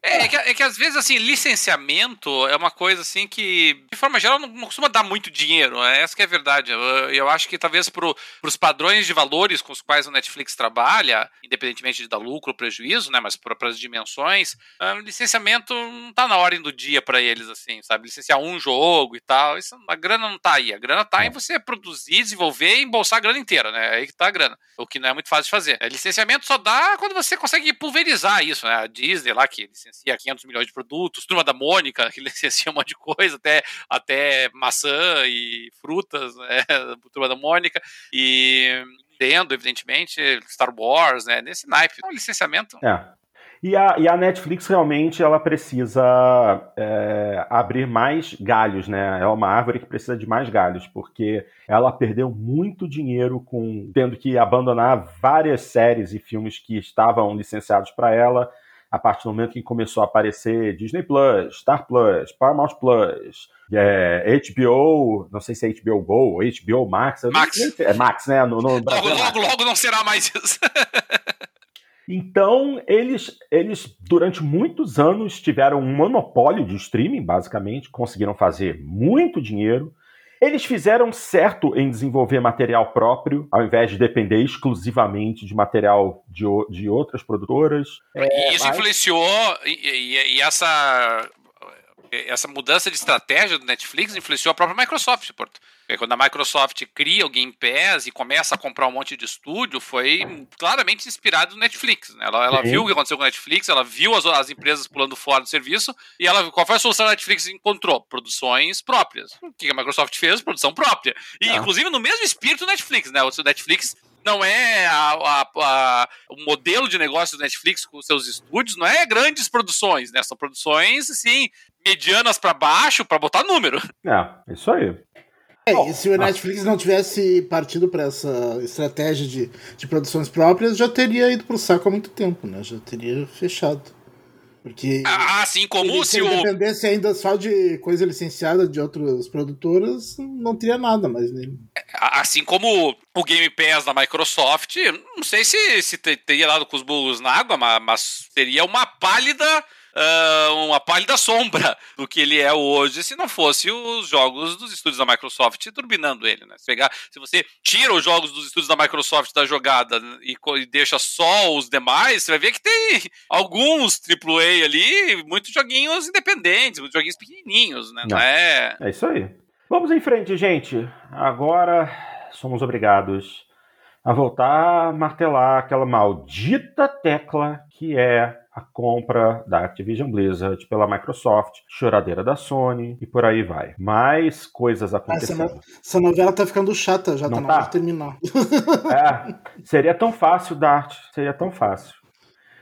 É, é, que, é que às vezes, assim, licenciamento é uma coisa, assim, que, de forma geral, não, não costuma dar muito dinheiro. É essa que é a verdade. Eu, eu acho que talvez para os padrões de valores com os quais o Netflix trabalha, independentemente de dar lucro ou prejuízo, né, mas para as dimensões, o licenciamento não está na ordem do dia para eles, assim, sabe? Licenciar um jogo e tal, isso, a grana não está aí. A grana está em é. você produzir, desenvolver e embolsar a grana inteira, né? É aí que está a grana. O que não é muito fácil de fazer. É, licenciamento só dá quando você consegue pulverizar isso, né? A Disney lá, que licencia licencia 500 milhões de produtos, Turma da Mônica, que licencia um monte de coisa, até, até maçã e frutas, né, Turma da Mônica, e Nintendo, evidentemente, Star Wars, né, nesse naipe. É um licenciamento. É. E a, e a Netflix realmente ela precisa é, abrir mais galhos, né? É uma árvore que precisa de mais galhos, porque ela perdeu muito dinheiro com tendo que abandonar várias séries e filmes que estavam licenciados para ela a partir do momento que começou a aparecer Disney Plus, Star Plus, Paramount Plus, é, HBO, não sei se é HBO Go, HBO Max. Max. é Max, né? No, no logo, é logo, logo não será mais isso. Então, eles, eles, durante muitos anos, tiveram um monopólio de streaming, basicamente, conseguiram fazer muito dinheiro. Eles fizeram certo em desenvolver material próprio, ao invés de depender exclusivamente de material de, de outras produtoras. É, isso mas... influenciou, e, e, e essa essa mudança de estratégia do Netflix influenciou a própria Microsoft, Porto. Quando a Microsoft cria o Game Pass e começa a comprar um monte de estúdio, foi claramente inspirado no Netflix. Né? Ela, ela viu o que aconteceu com o Netflix, ela viu as, as empresas pulando fora do serviço e ela qual foi a solução que a Netflix encontrou? Produções próprias. O que a Microsoft fez? Produção própria. E, ah. inclusive, no mesmo espírito do Netflix, né? O Netflix não é a, a, a, o modelo de negócio do Netflix com seus estúdios, não é grandes produções, né? São produções, assim, medianas para baixo, para botar número. É, isso aí. É, e se o Netflix não tivesse partido para essa estratégia de, de produções próprias, já teria ido pro saco há muito tempo, né? Já teria fechado. Porque. Assim como se, se o. dependesse ainda só de coisa licenciada de outras produtoras, não teria nada mais. Nem... Assim como o Game Pass da Microsoft, não sei se, se teria dado com os burros na água, mas, mas seria uma pálida uh, uma pálida sombra do que ele é hoje se não fosse os jogos dos estúdios da Microsoft turbinando ele, né? Se, pegar, se você tira os jogos dos estúdios da Microsoft da jogada e, e deixa só os demais, você vai ver que tem alguns AAA ali, muitos joguinhos independentes, muitos joguinhos pequenininhos, né? Não, não é... é isso aí. Vamos em frente, gente. Agora somos obrigados a voltar a martelar aquela maldita tecla que é a compra da Activision Blizzard pela Microsoft, choradeira da Sony e por aí vai. Mais coisas acontecendo. Essa, essa novela tá ficando chata, já Não tá na hora de terminar. É, seria tão fácil, Dart, seria tão fácil.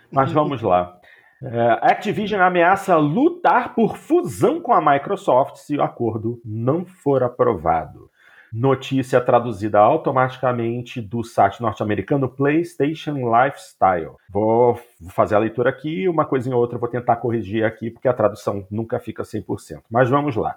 Mas vamos lá. É, Activision ameaça lutar por fusão com a Microsoft se o acordo não for aprovado notícia traduzida automaticamente do site norte-americano PlayStation Lifestyle. Vou fazer a leitura aqui, uma coisinha ou outra vou tentar corrigir aqui, porque a tradução nunca fica 100%. Mas vamos lá.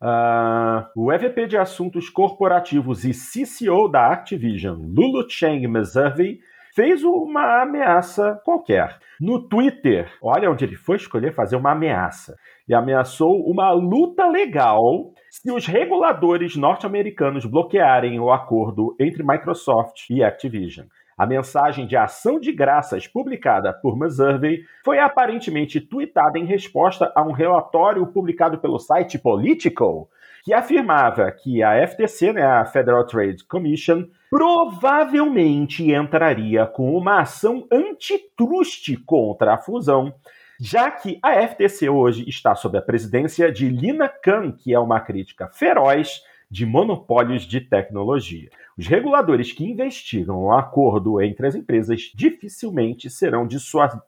Uh, o EVP de Assuntos Corporativos e CCO da Activision, Lulu Cheng Meservey, fez uma ameaça qualquer. No Twitter, olha onde ele foi escolher fazer uma ameaça. E ameaçou uma luta legal se os reguladores norte-americanos bloquearem o acordo entre Microsoft e Activision. A mensagem de ação de graças publicada por Meservey foi aparentemente tweetada em resposta a um relatório publicado pelo site Political, que afirmava que a FTC, né, a Federal Trade Commission, provavelmente entraria com uma ação antitruste contra a fusão já que a FTC hoje está sob a presidência de Lina Khan, que é uma crítica feroz de monopólios de tecnologia. Os reguladores que investigam o acordo entre as empresas dificilmente serão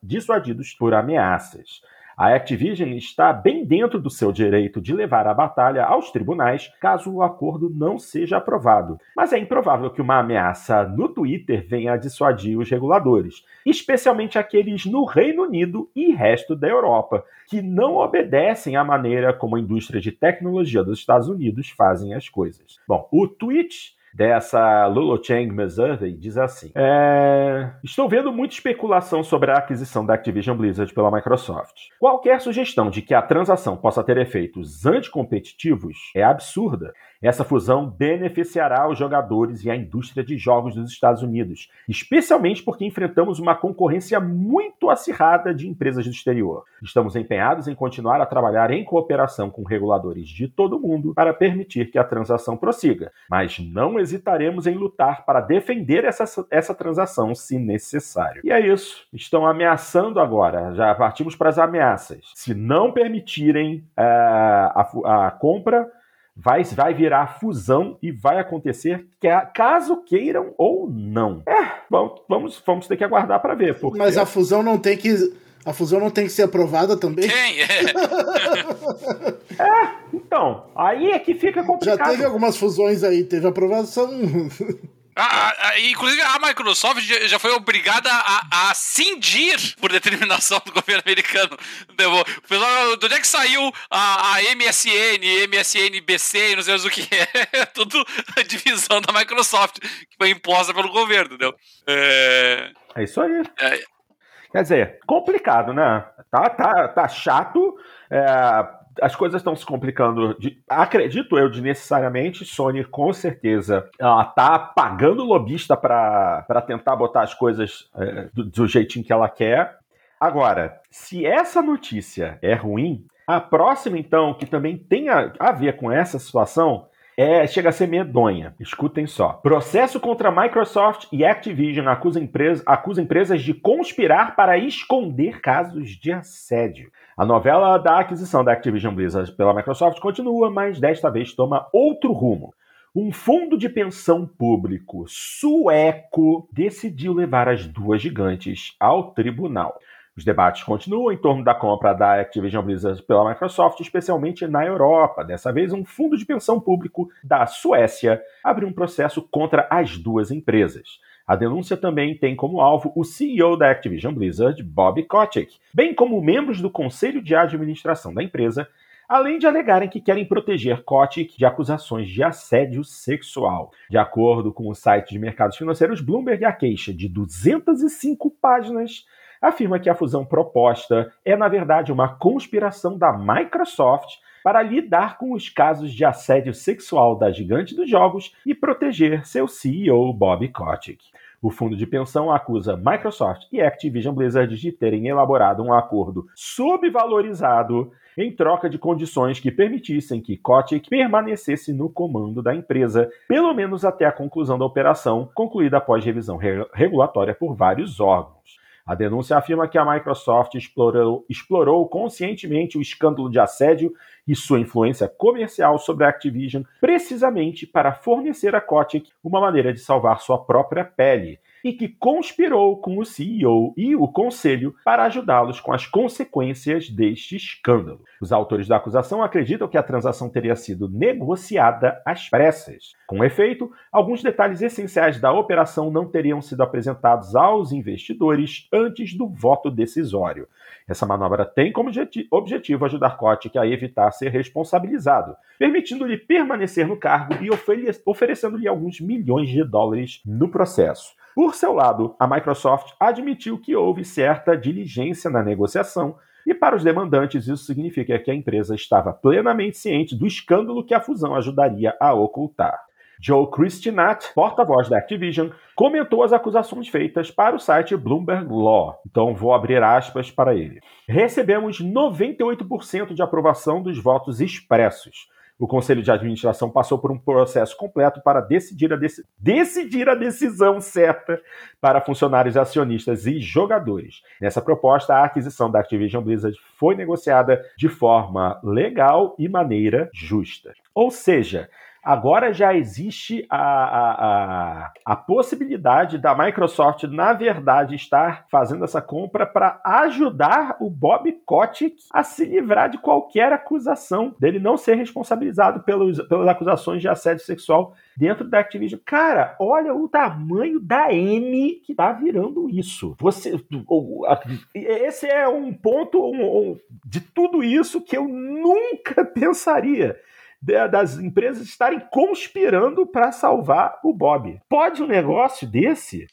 dissuadidos por ameaças. A Activision está bem dentro do seu direito de levar a batalha aos tribunais caso o acordo não seja aprovado, mas é improvável que uma ameaça no Twitter venha a dissuadir os reguladores, especialmente aqueles no Reino Unido e resto da Europa, que não obedecem à maneira como a indústria de tecnologia dos Estados Unidos fazem as coisas. Bom, o tweet dessa Lulu Cheng Meservey diz assim: é... Estou vendo muita especulação sobre a aquisição da Activision Blizzard pela Microsoft. Qualquer sugestão de que a transação possa ter efeitos anticompetitivos é absurda. Essa fusão beneficiará os jogadores e a indústria de jogos dos Estados Unidos, especialmente porque enfrentamos uma concorrência muito acirrada de empresas do exterior. Estamos empenhados em continuar a trabalhar em cooperação com reguladores de todo o mundo para permitir que a transação prossiga, mas não hesitaremos em lutar para defender essa, essa transação se necessário. E é isso. Estão ameaçando agora, já partimos para as ameaças. Se não permitirem uh, a, a compra vai, vai virar fusão e vai acontecer caso queiram ou não. É, vamos, vamos, vamos ter que aguardar para ver. Porque... Mas a fusão não tem que. A fusão não tem que ser aprovada também? Tem, é. é, então, aí é que fica complicado. Já teve algumas fusões aí, teve aprovação. A, a, inclusive, a Microsoft já foi obrigada a, a cindir por determinação do governo americano. O pessoal, de onde é que saiu a, a MSN, MSN-BC, não sei mais o que é? é tudo a divisão da Microsoft, que foi imposta pelo governo, entendeu? É, é isso aí. É... Quer dizer, complicado, né? Tá, tá, tá chato. É as coisas estão se complicando, de, acredito eu, de necessariamente. Sony, com certeza, ela tá pagando lobista para tentar botar as coisas é, do, do jeitinho que ela quer. Agora, se essa notícia é ruim, A próxima, então, que também tem a, a ver com essa situação, é, chega a ser medonha. Escutem só. Processo contra Microsoft e Activision acusa, empresa, acusa empresas de conspirar para esconder casos de assédio. A novela da aquisição da Activision Blizzard pela Microsoft continua, mas desta vez toma outro rumo. Um fundo de pensão público sueco decidiu levar as duas gigantes ao tribunal. Os debates continuam em torno da compra da Activision Blizzard pela Microsoft, especialmente na Europa. Dessa vez, um fundo de pensão público da Suécia abriu um processo contra as duas empresas. A denúncia também tem como alvo o CEO da Activision Blizzard, Bob Kotick, bem como membros do conselho de administração da empresa, além de alegarem que querem proteger Kotick de acusações de assédio sexual. De acordo com o site de mercados financeiros Bloomberg, a queixa de 205 páginas afirma que a fusão proposta é, na verdade, uma conspiração da Microsoft para lidar com os casos de assédio sexual da gigante dos jogos e proteger seu CEO Bob Kotick. O fundo de pensão acusa Microsoft e Activision Blizzard de terem elaborado um acordo subvalorizado em troca de condições que permitissem que Kotick permanecesse no comando da empresa, pelo menos até a conclusão da operação, concluída após revisão re regulatória por vários órgãos. A denúncia afirma que a Microsoft explorou, explorou conscientemente o escândalo de assédio e sua influência comercial sobre a Activision precisamente para fornecer a Kotick uma maneira de salvar sua própria pele e que conspirou com o CEO e o conselho para ajudá-los com as consequências deste escândalo. Os autores da acusação acreditam que a transação teria sido negociada às pressas. Com efeito, alguns detalhes essenciais da operação não teriam sido apresentados aos investidores antes do voto decisório. Essa manobra tem como objetivo ajudar Kotick a evitar ser responsabilizado, permitindo-lhe permanecer no cargo e oferecendo-lhe alguns milhões de dólares no processo. Por seu lado, a Microsoft admitiu que houve certa diligência na negociação, e para os demandantes isso significa que a empresa estava plenamente ciente do escândalo que a fusão ajudaria a ocultar. Joe Christinat, porta-voz da Activision, comentou as acusações feitas para o site Bloomberg Law. Então vou abrir aspas para ele. Recebemos 98% de aprovação dos votos expressos. O Conselho de Administração passou por um processo completo para decidir a, dec decidir a decisão certa para funcionários acionistas e jogadores. Nessa proposta, a aquisição da Activision Blizzard foi negociada de forma legal e maneira justa. Ou seja, Agora já existe a, a, a, possibilidade da Microsoft, na verdade, estar fazendo essa compra para ajudar o Bob Kotick a se livrar de qualquer acusação dele não ser responsabilizado pelos, pelas acusações de assédio sexual dentro da Activision. Cara, olha o tamanho da M que tá virando isso. Você, esse é um ponto um, um, de tudo isso que eu nunca pensaria das empresas estarem conspirando para salvar o Bob. Pode um negócio desse?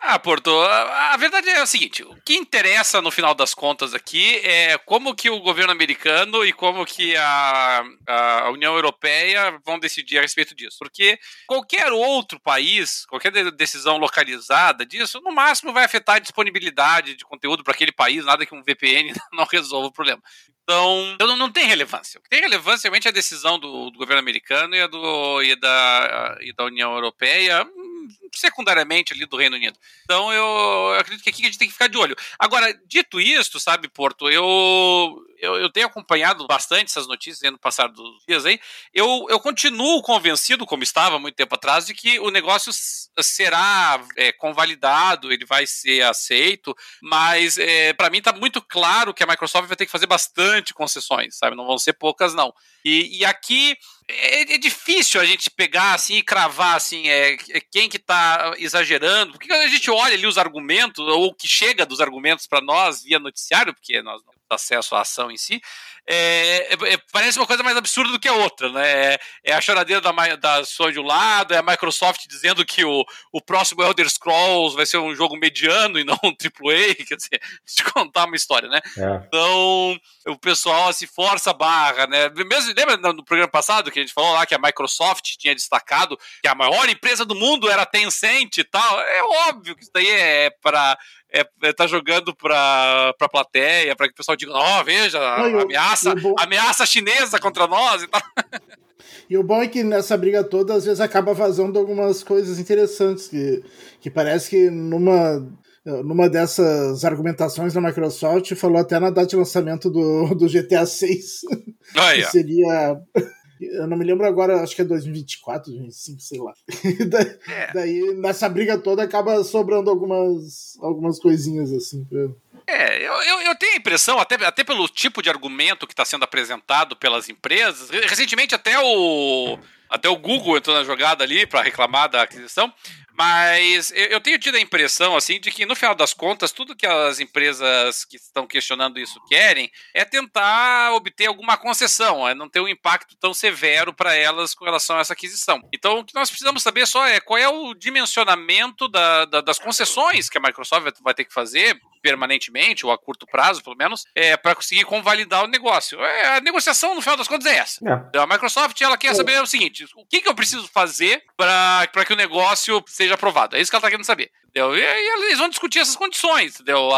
Ah, Porto, a, verdade é o seguinte, o que interessa no final das contas aqui é como que o governo americano e como que a, a União Europeia vão decidir a respeito disso. Porque qualquer outro país, qualquer decisão localizada disso, no máximo vai afetar a disponibilidade de conteúdo para aquele país, nada que um VPN não resolva o problema. Então, então não tem relevância. O que tem relevância realmente é a decisão do, do governo americano e, do, e, da, e da União Europeia, secundariamente ali do Reino Unido. Então eu acredito que aqui a gente tem que ficar de olho. Agora, dito isto, sabe, Porto, eu, eu, eu tenho acompanhado bastante essas notícias no passar dos dias aí. Eu, eu continuo convencido, como estava muito tempo atrás, de que o negócio será é, convalidado, ele vai ser aceito, mas é, para mim está muito claro que a Microsoft vai ter que fazer bastante concessões, sabe? Não vão ser poucas, não. E, e aqui é, é, difícil a gente pegar assim e cravar assim, é, é quem que tá exagerando, porque a gente olha ali os argumentos, ou o que chega dos argumentos para nós via noticiário, porque nós não acesso à ação em si, é, é, é, parece uma coisa mais absurda do que a outra, né? É, é a choradeira da, da Sony de um lado, é a Microsoft dizendo que o, o próximo Elder Scrolls vai ser um jogo mediano e não um AAA, quer dizer, te contar uma história, né? É. Então, o pessoal se força a barra, né? Mesmo, lembra no programa passado que a gente falou lá que a Microsoft tinha destacado que a maior empresa do mundo era a Tencent e tal? É óbvio que isso daí é para é, é tá jogando para pra plateia, para que o pessoal diga, ó, oh, veja, a ameaça ameaça, bom... ameaça chinesa contra nós e tal. E o bom é que nessa briga toda, às vezes acaba vazando algumas coisas interessantes, que, que parece que numa, numa dessas argumentações da Microsoft falou até na data de lançamento do, do GTA 6. Oh, yeah. que seria eu não me lembro agora, acho que é 2024, 2025, sei lá. daí, é. daí, nessa briga toda, acaba sobrando algumas, algumas coisinhas assim. Pra... É, eu, eu, eu, tenho a impressão, até, até pelo tipo de argumento que está sendo apresentado pelas empresas, recentemente até o, até o Google entrou na jogada ali para reclamar da aquisição, mas eu tenho tido a impressão, assim, de que no final das contas, tudo que as empresas que estão questionando isso querem é tentar obter alguma concessão, é não ter um impacto tão severo para elas com relação a essa aquisição. Então, o que nós precisamos saber só é qual é o dimensionamento da, da, das concessões que a Microsoft vai ter que fazer permanentemente, ou a curto prazo, pelo menos, é, para conseguir convalidar o negócio. É, a negociação, no final das contas, é essa. É. A Microsoft ela quer saber o seguinte: o que, que eu preciso fazer para que o negócio seja aprovado? É isso que ela está querendo saber. Entendeu? E, e eles vão discutir essas condições, entendeu?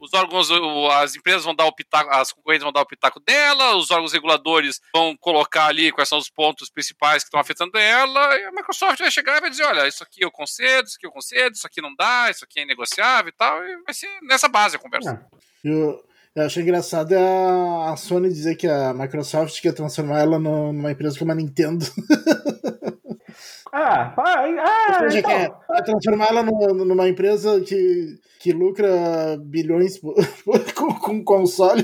os órgãos, as empresas vão dar o pitaco, as concorrentes vão dar o pitaco dela, os órgãos reguladores vão colocar ali quais são os pontos principais que estão afetando ela, e a Microsoft vai chegar e vai dizer: olha, isso aqui eu concedo, isso aqui eu concedo, isso aqui não dá, isso aqui é negociável e tal, e vai ser nessa base a conversa. É. Eu, eu achei engraçado é a Sony dizer que a Microsoft quer transformar ela numa empresa como a Nintendo. Ah, vai, ah, Ou seja, então. quer, quer transformar ela numa, numa empresa que, que lucra bilhões com, com console.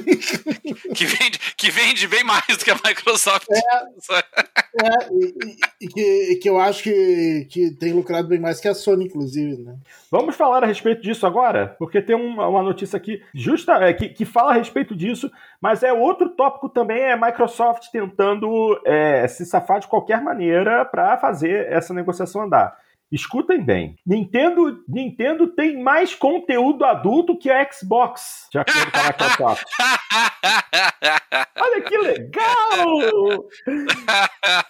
Que vende, que vende bem mais do que a Microsoft. É, é e, e, que, que eu acho que, que tem lucrado bem mais que a Sony, inclusive, né? Vamos falar a respeito disso agora? Porque tem uma, uma notícia aqui justa, é, que, que fala a respeito disso, mas é outro tópico também, é Microsoft tentando é, se safar de qualquer maneira para fazer essa negociação andar. Escutem bem. Nintendo, Nintendo tem mais conteúdo adulto que a Xbox, de acordo com a Microsoft. Olha que legal!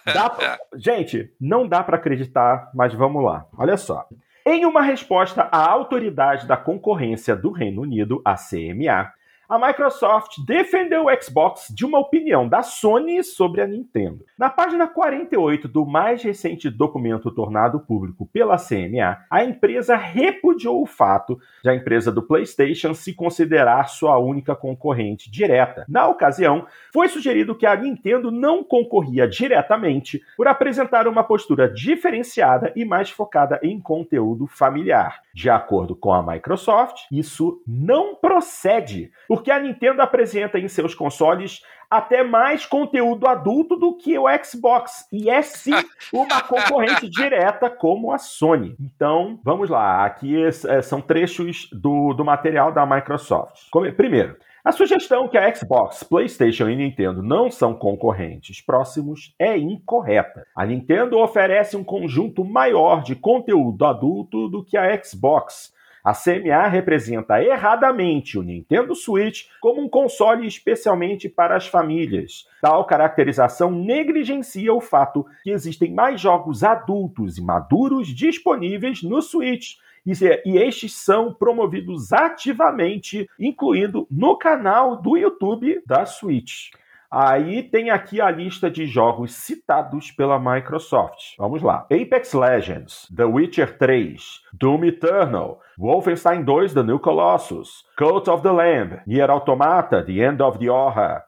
Pra... Gente, não dá para acreditar, mas vamos lá. Olha só. Em uma resposta à autoridade da concorrência do Reino Unido, a CMA, a Microsoft defendeu o Xbox de uma opinião da Sony sobre a Nintendo. Na página 48 do mais recente documento tornado público pela CMA, a empresa repudiou o fato de a empresa do PlayStation se considerar sua única concorrente direta. Na ocasião, foi sugerido que a Nintendo não concorria diretamente por apresentar uma postura diferenciada e mais focada em conteúdo familiar. De acordo com a Microsoft, isso não procede, porque a Nintendo apresenta em seus consoles até mais conteúdo adulto do que o Xbox e é sim uma concorrente direta como a Sony. Então, vamos lá, aqui é, são trechos do, do material da Microsoft. Primeiro, a sugestão que a Xbox, PlayStation e Nintendo não são concorrentes próximos é incorreta. A Nintendo oferece um conjunto maior de conteúdo adulto do que a Xbox. A CMA representa erradamente o Nintendo Switch como um console especialmente para as famílias. Tal caracterização negligencia o fato que existem mais jogos adultos e maduros disponíveis no Switch e estes são promovidos ativamente, incluindo no canal do YouTube da Switch. Aí tem aqui a lista de jogos citados pela Microsoft. Vamos lá: Apex Legends, The Witcher 3, Doom Eternal, Wolfenstein 2 The New Colossus, Cult of the Lamb, Nier Automata, The End of the Horror,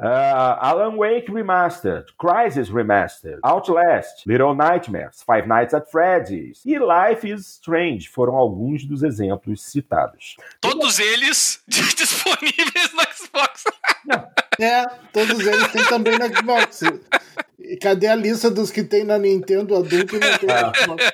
Uh, Alan Wake Remastered, Crisis Remastered, Outlast, Little Nightmares, Five Nights at Freddy's e Life is Strange foram alguns dos exemplos citados. Todos eles disponíveis no Xbox. É, todos eles têm também no Xbox. Cadê a lista dos que tem na Nintendo adulto e não tem no Xbox?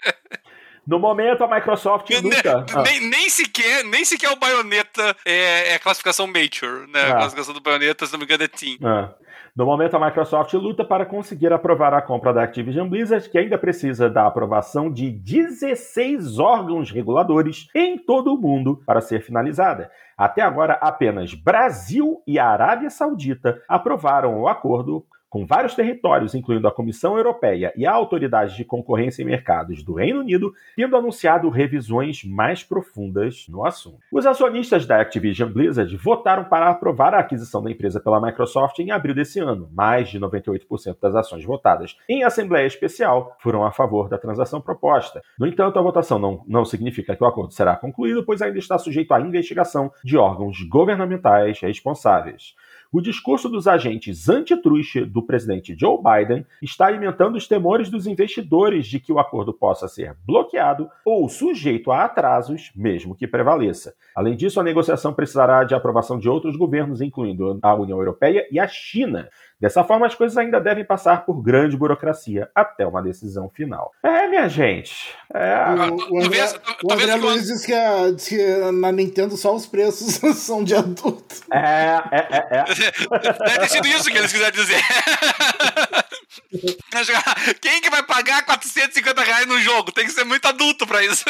No momento, a Microsoft luta. Ah. Nem, nem, sequer, nem sequer o Bayonetta é, é a classificação Mature, né? Ah. A classificação do Bayonetta, se não me engano, é Team. Ah. No momento, a Microsoft luta para conseguir aprovar a compra da Activision Blizzard, que ainda precisa da aprovação de 16 órgãos reguladores em todo o mundo para ser finalizada. Até agora, apenas Brasil e Arábia Saudita aprovaram o acordo com vários territórios, incluindo a Comissão Europeia e a Autoridade de Concorrência e Mercados do Reino Unido, tendo anunciado revisões mais profundas no assunto. Os acionistas da Activision Blizzard votaram para aprovar a aquisição da empresa pela Microsoft em abril desse ano. Mais de 98% das ações votadas em Assembleia Especial foram a favor da transação proposta. No entanto, a votação não, não significa que o acordo será concluído, pois ainda está sujeito à investigação de órgãos governamentais responsáveis. O discurso dos agentes antitruste do presidente Joe Biden está alimentando os temores dos investidores de que o acordo possa ser bloqueado ou sujeito a atrasos, mesmo que prevaleça. Além disso, a negociação precisará de aprovação de outros governos, incluindo a União Europeia e a China. Dessa forma, as coisas ainda devem passar por grande burocracia até uma decisão final. É, minha gente. É... O, o, André, o André Luiz diz que, a, diz que, na Nintendo só os preços são de adulto. É, é, é. é. Deve ter sido isso que eles quiseram dizer. Quem que vai pagar 450 reais no jogo? Tem que ser muito adulto para isso.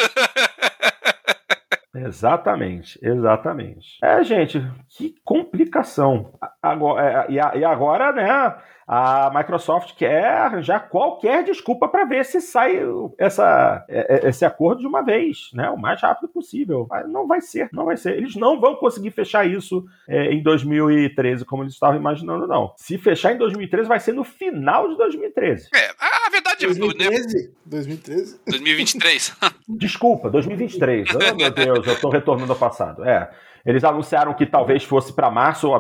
Exatamente, exatamente. É, gente, que complicação. Agora, é, e agora, né? A Microsoft quer arranjar qualquer desculpa para ver se sai essa, é, é, esse acordo de uma vez, né? O mais rápido possível. Mas não vai ser, não vai ser. Eles não vão conseguir fechar isso é, em 2013, como eles estavam imaginando, não. Se fechar em 2013, vai ser no final de 2013. É, a verdade 2013? Né? 2013? 2023. Desculpa, 2023. Oh, meu Deus, eu tô retornando ao passado. É. Eles anunciaram que talvez fosse para março,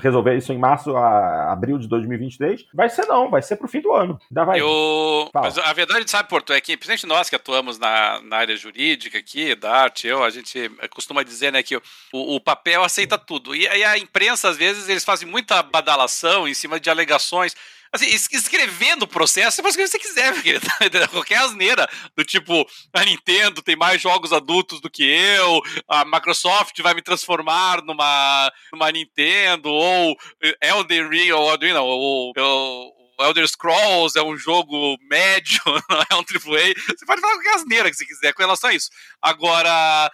resolver isso em março, a abril de 2023. Vai ser não, vai ser pro fim do ano. Ainda vai. Eu... Mas a verdade, sabe, Porto, é que, principalmente nós que atuamos na, na área jurídica aqui, da arte, eu, a gente costuma dizer, né, que o, o papel aceita tudo. E, e a imprensa, às vezes, eles fazem muita badalação em cima de alegações assim, escrevendo o processo, você pode escrever o que você quiser, querido. Qualquer asneira. Do tipo, a Nintendo tem mais jogos adultos do que eu, a Microsoft vai me transformar numa, numa Nintendo, ou Elden Ring, ou não, ou, ou Elder Scrolls é um jogo médio, não é um AAA. Você pode falar qualquer asneira que você quiser com relação a isso. Agora,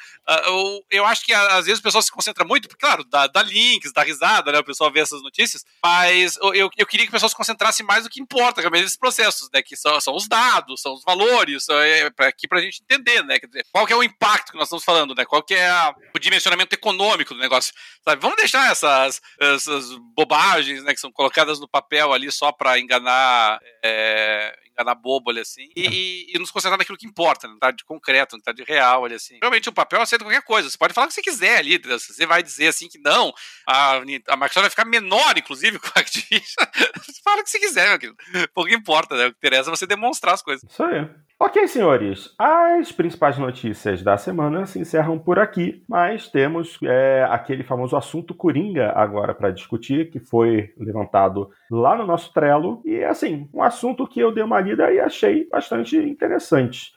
eu, eu acho que às vezes o pessoal se concentra muito, porque, claro, dá, dá links, dá risada, né? O pessoal vê essas notícias, mas eu, eu queria que o pessoal se concentrasse mais no que importa, realmente, nesses processos, né? Que são, são os dados, são os valores, é, pra, aqui pra gente entender, né? Quer dizer, qual que é o impacto que nós estamos falando, né? Qual que é o dimensionamento econômico do negócio, sabe? Vamos deixar essas, essas bobagens, né? Que são colocadas no papel ali só pra enganar, é, enganar bobo ali assim, e, e, e, nos concentrar naquilo que importa, né? tá de concreto, não tá de real ali assim. Realmente o papel aceita qualquer coisa, você pode falar o que você quiser ali, você vai dizer assim que não, a, a Microsoft vai ficar menor, inclusive, com a Activision, você fala o que você quiser, meu querido. Pouco importa, né? O que interessa é você demonstrar as coisas. Isso aí. Ok, senhores, as principais notícias da semana se encerram por aqui, mas temos é, aquele famoso assunto Coringa agora para discutir, que foi levantado lá no nosso Trello, e assim, um assunto que eu dei uma lida e achei bastante interessante.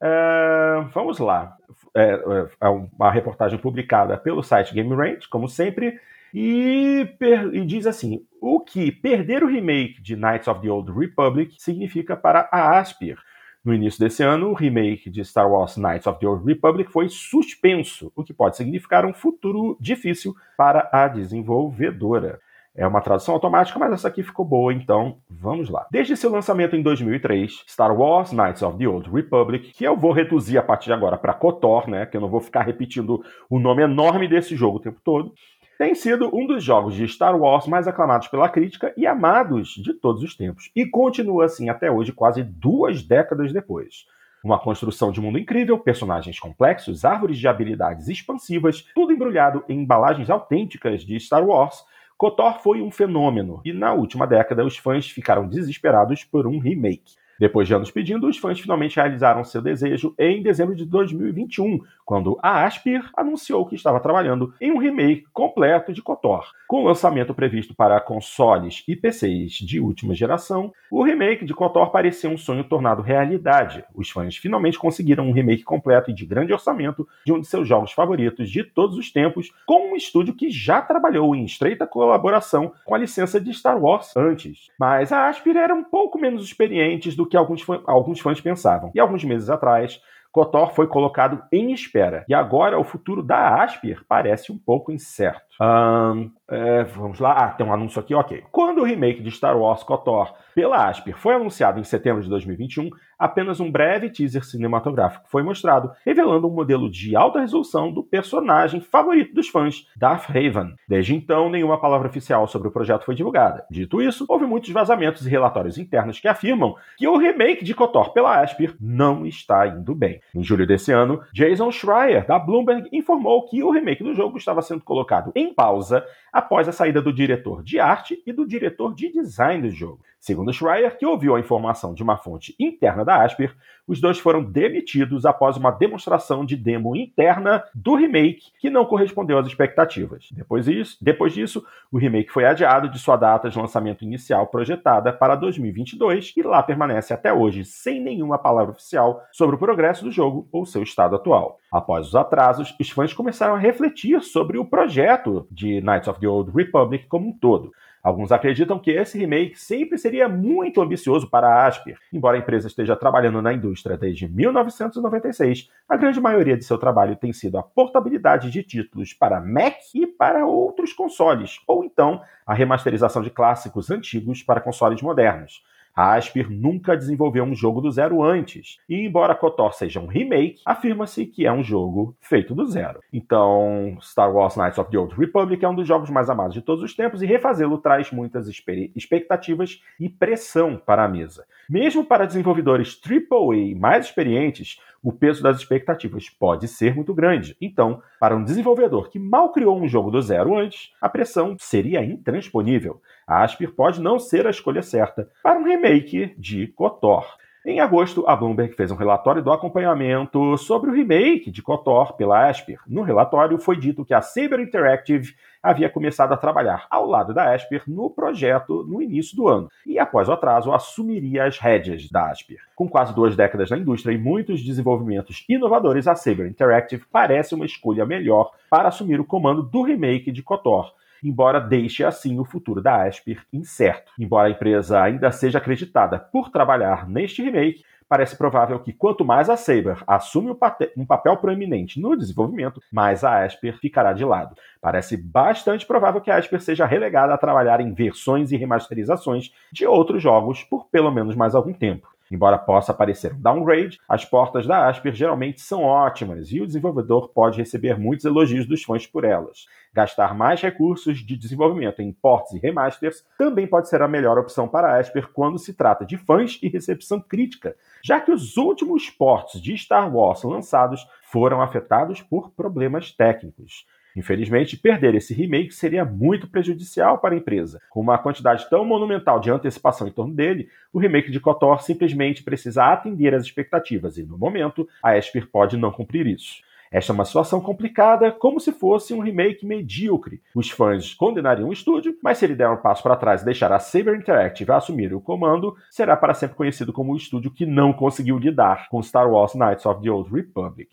É, vamos lá. É, é, é uma reportagem publicada pelo site Game como sempre, e, e, diz assim: o que perder o remake de Knights of the Old Republic significa para a Aspir. No início desse ano, o remake de Star Wars Knights of the Old Republic foi suspenso, o que pode significar um futuro difícil para a desenvolvedora. É uma tradução automática, mas essa aqui ficou boa, então vamos lá. Desde seu lançamento em 2003, Star Wars Knights of the Old Republic, que eu vou reduzir a partir de agora para KOTOR, né, que eu não vou ficar repetindo o nome enorme desse jogo o tempo todo, tem sido um dos jogos de Star Wars mais aclamados pela crítica e amados de todos os tempos, e continua assim até hoje, quase duas décadas depois. Uma construção de mundo incrível, personagens complexos, árvores de habilidades expansivas, tudo embrulhado em embalagens autênticas de Star Wars. KOTOR foi um fenômeno, e na última década os fãs ficaram desesperados por um remake. Depois de anos pedindo, os fãs finalmente realizaram seu desejo em dezembro de 2021, quando a Aspir anunciou que estava trabalhando em um remake completo de KOTOR. Com o lançamento previsto para consoles e PCs de última geração, o remake de KOTOR parecia um sonho tornado realidade. Os fãs finalmente conseguiram um remake completo e de grande orçamento de um de seus jogos favoritos de todos os tempos, com um estúdio que já trabalhou em estreita colaboração com a licença de Star Wars antes. Mas a Aspir era um pouco menos experientes do que alguns, alguns fãs pensavam. E alguns meses atrás, KOTOR foi colocado em espera. E agora o futuro da Aspir parece um pouco incerto. Um, é, vamos lá. Ah, tem um anúncio aqui, ok. Quando o remake de Star Wars KOTOR pela Asper foi anunciado em setembro de 2021, apenas um breve teaser cinematográfico foi mostrado, revelando um modelo de alta resolução do personagem favorito dos fãs, Darth Raven. Desde então, nenhuma palavra oficial sobre o projeto foi divulgada. Dito isso, houve muitos vazamentos e relatórios internos que afirmam que o remake de KOTOR pela Asper não está indo bem. Em julho desse ano, Jason Schreier, da Bloomberg, informou que o remake do jogo estava sendo colocado em pausa após a saída do diretor de arte e do diretor de design do jogo. Segundo Schreier, que ouviu a informação de uma fonte interna da Asper, os dois foram demitidos após uma demonstração de demo interna do remake que não correspondeu às expectativas. Depois disso, depois disso, o remake foi adiado de sua data de lançamento inicial projetada para 2022 e lá permanece até hoje sem nenhuma palavra oficial sobre o progresso do jogo ou seu estado atual. Após os atrasos, os fãs começaram a refletir sobre o projeto de Knights of the Old Republic como um todo. Alguns acreditam que esse remake sempre seria muito ambicioso para a Asper. Embora a empresa esteja trabalhando na indústria desde 1996, a grande maioria de seu trabalho tem sido a portabilidade de títulos para Mac e para outros consoles, ou então a remasterização de clássicos antigos para consoles modernos. A Aspir nunca desenvolveu um jogo do zero antes, e embora KOTOR seja um remake, afirma-se que é um jogo feito do zero. Então, Star Wars Knights of the Old Republic é um dos jogos mais amados de todos os tempos e refazê-lo traz muitas expectativas e pressão para a mesa. Mesmo para desenvolvedores AAA mais experientes, o peso das expectativas pode ser muito grande. Então, para um desenvolvedor que mal criou um jogo do zero antes, a pressão seria intransponível. A Aspir pode não ser a escolha certa para um remake de KOTOR. Em agosto, a Bloomberg fez um relatório do acompanhamento sobre o remake de KOTOR pela Asper. No relatório foi dito que a Saber Interactive havia começado a trabalhar ao lado da Asper no projeto no início do ano e, após o atraso, assumiria as rédeas da Asper. Com quase duas décadas na indústria e muitos desenvolvimentos inovadores, a Saber Interactive parece uma escolha melhor para assumir o comando do remake de KOTOR embora deixe assim o futuro da Asper incerto. Embora a empresa ainda seja acreditada por trabalhar neste remake, parece provável que quanto mais a Saber assume um papel proeminente no desenvolvimento, mais a Asper ficará de lado. Parece bastante provável que a Asper seja relegada a trabalhar em versões e remasterizações de outros jogos por pelo menos mais algum tempo. Embora possa parecer um downgrade, as portas da Asper geralmente são ótimas e o desenvolvedor pode receber muitos elogios dos fãs por elas. Gastar mais recursos de desenvolvimento em ports e remasters também pode ser a melhor opção para a Asper quando se trata de fãs e recepção crítica, já que os últimos ports de Star Wars lançados foram afetados por problemas técnicos. Infelizmente, perder esse remake seria muito prejudicial para a empresa. Com uma quantidade tão monumental de antecipação em torno dele, o remake de KOTOR simplesmente precisa atender às expectativas e, no momento, a Esper pode não cumprir isso. Esta é uma situação complicada, como se fosse um remake medíocre. Os fãs condenariam o estúdio, mas se ele der um passo para trás e deixar a Saber Interactive assumir o comando, será para sempre conhecido como o estúdio que não conseguiu lidar com Star Wars Knights of the Old Republic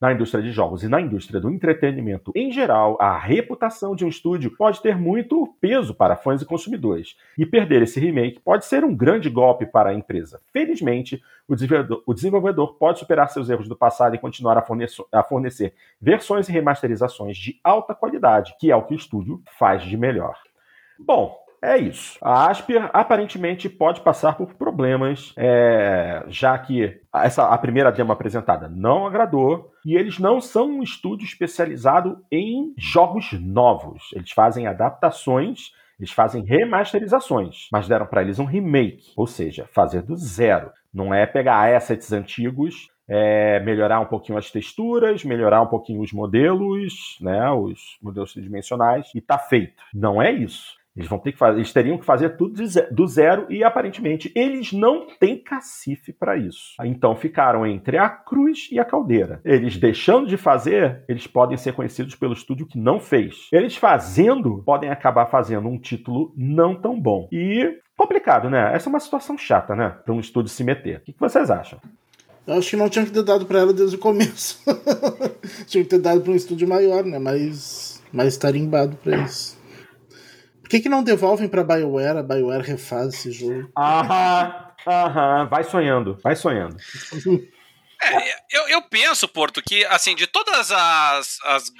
na indústria de jogos e na indústria do entretenimento em geral, a reputação de um estúdio pode ter muito peso para fãs e consumidores. E perder esse remake pode ser um grande golpe para a empresa. Felizmente, o desenvolvedor, o desenvolvedor pode superar seus erros do passado e continuar a fornecer, a fornecer versões e remasterizações de alta qualidade, que é o que o estúdio faz de melhor. Bom, é isso. A Asper aparentemente pode passar por problemas, é, já que essa, a primeira demo apresentada não agradou e eles não são um estúdio especializado em jogos novos. Eles fazem adaptações eles fazem remasterizações, mas deram para eles um remake, ou seja, fazer do zero. Não é pegar assets antigos, é melhorar um pouquinho as texturas, melhorar um pouquinho os modelos, né, os modelos tridimensionais e tá feito. Não é isso. Eles vão ter que fazer, eles teriam que fazer tudo do zero e aparentemente eles não têm cacife para isso. Então ficaram entre a cruz e a caldeira. Eles deixando de fazer, eles podem ser conhecidos pelo estúdio que não fez. Eles fazendo, podem acabar fazendo um título não tão bom. E complicado, né? Essa é uma situação chata, né? Para um estúdio se meter. O que vocês acham? Eu acho que não tinha que ter dado para ela desde o começo. tinha que ter dado para um estúdio maior, né? Mais, mais tarimbado para isso que, que não devolvem pra BioWare? A BioWare refaz esse jogo. Aham, aham. Vai sonhando, vai sonhando. É, eu, eu penso, Porto, que assim, de todas as, as,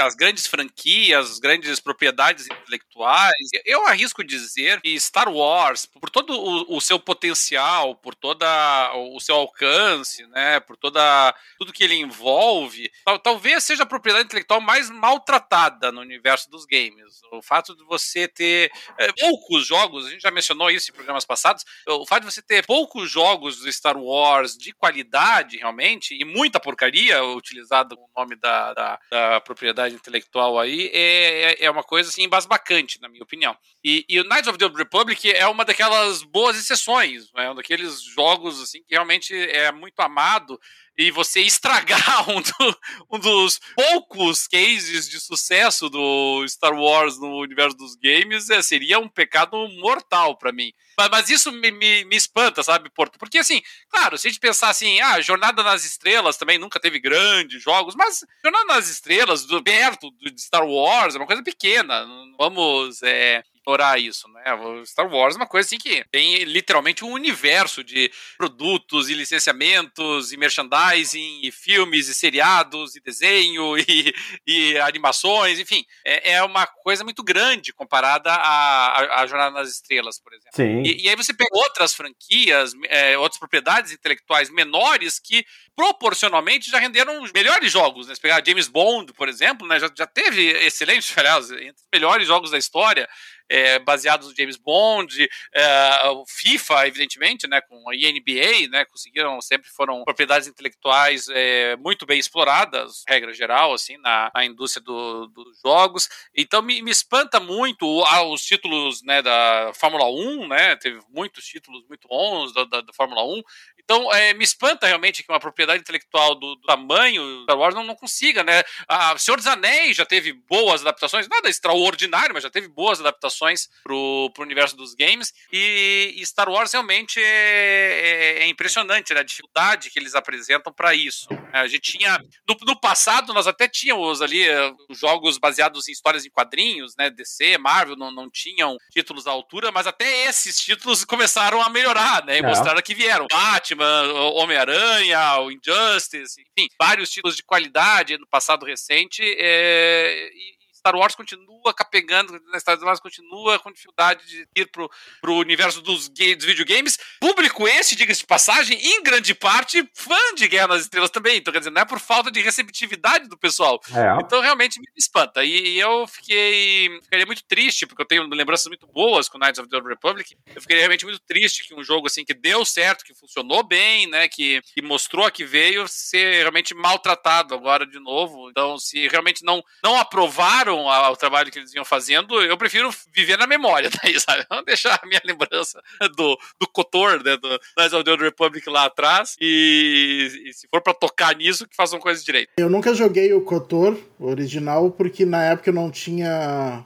as grandes franquias, as grandes propriedades intelectuais, eu arrisco dizer que Star Wars, por todo o, o seu potencial, por toda o seu alcance, né, por toda tudo que ele envolve, tal, talvez seja a propriedade intelectual mais maltratada no universo dos games. O fato de você ter é, poucos jogos, a gente já mencionou isso em programas passados, o fato de você ter poucos jogos do Star Wars de qualidade, realmente, e muita porcaria, utilizado o nome da, da, da propriedade intelectual aí, é, é, é uma coisa assim, embasbacante, na minha opinião. E, e, o Knights of the Republic é uma daquelas boas exceções, é um daqueles jogos assim que realmente é muito amado e você estragar um, do, um, dos poucos cases de sucesso do Star Wars no universo dos games é, seria um pecado mortal para mim. Mas, mas isso me, me, me, espanta, sabe, Porto? Porque, assim, claro, se a gente pensar assim, ah, Jornada nas Estrelas também nunca teve grandes jogos, mas Jornada nas Estrelas, do, perto de Star Wars, é uma coisa pequena. Vamos é, ignorar isso, né? Star Wars é uma coisa assim que tem literalmente um universo de produtos e licenciamentos e merchandising e filmes e seriados e desenho e, e animações, enfim, é, é, uma coisa muito grande comparada à, à Jornada nas Estrelas, por exemplo. Sim. E, e aí você pega outras franquias, é, outras propriedades intelectuais menores que proporcionalmente já renderam os melhores jogos, né? Se pegar James Bond, por exemplo, né? Já, já teve excelentes, aliás, entre os melhores jogos da história é, baseados no James Bond, é, o FIFA, evidentemente, né, com a NBA, né, conseguiram, sempre foram propriedades intelectuais é, muito bem exploradas, regra geral, assim, na, na indústria do, dos jogos. Então me, me espanta muito os títulos, né, da Fórmula 1, né, teve muitos títulos muito bons da, da, da Fórmula 1, então, é, me espanta realmente que uma propriedade intelectual do, do tamanho Star Wars não, não consiga, né? A Senhor dos Anéis já teve boas adaptações, nada extraordinário, mas já teve boas adaptações pro, pro universo dos games. E, e Star Wars realmente é, é, é, impressionante, né? A dificuldade que eles apresentam para isso. A gente tinha. No, no, passado, nós até tínhamos ali eh, jogos baseados em histórias em quadrinhos, né? DC, Marvel, não, não tinham títulos à altura, mas até esses títulos começaram a melhorar, né? E é. mostraram que vieram. Batman, Batman, Homem-Aranha, o Injustice, enfim, vários títulos de qualidade no passado recente. É, e, Star Wars continua capengando, Star Wars continua com dificuldade de ir pro, pro universo dos, dos videogames. Público esse, diga-se de passagem, em grande parte fã de Guerra nas Estrelas também. Então, quer dizer, não é por falta de receptividade do pessoal. É. Então, realmente me espanta. E, e, eu fiquei ficaria muito triste, porque eu tenho lembranças muito boas com Knights of the Old Republic. Eu fiquei realmente muito triste que um jogo assim que deu certo, que funcionou bem, né, que, que mostrou que veio ser realmente maltratado agora de novo. Então, se realmente não, não aprovaram ao trabalho que eles iam fazendo, eu prefiro viver na memória daí, sabe? Não deixar a minha lembrança do, do Cotor, né? Do Knights of the Old Republic lá atrás. E, e se for para tocar nisso, que façam coisas direito. Eu nunca joguei o Cotor original, porque na época eu não tinha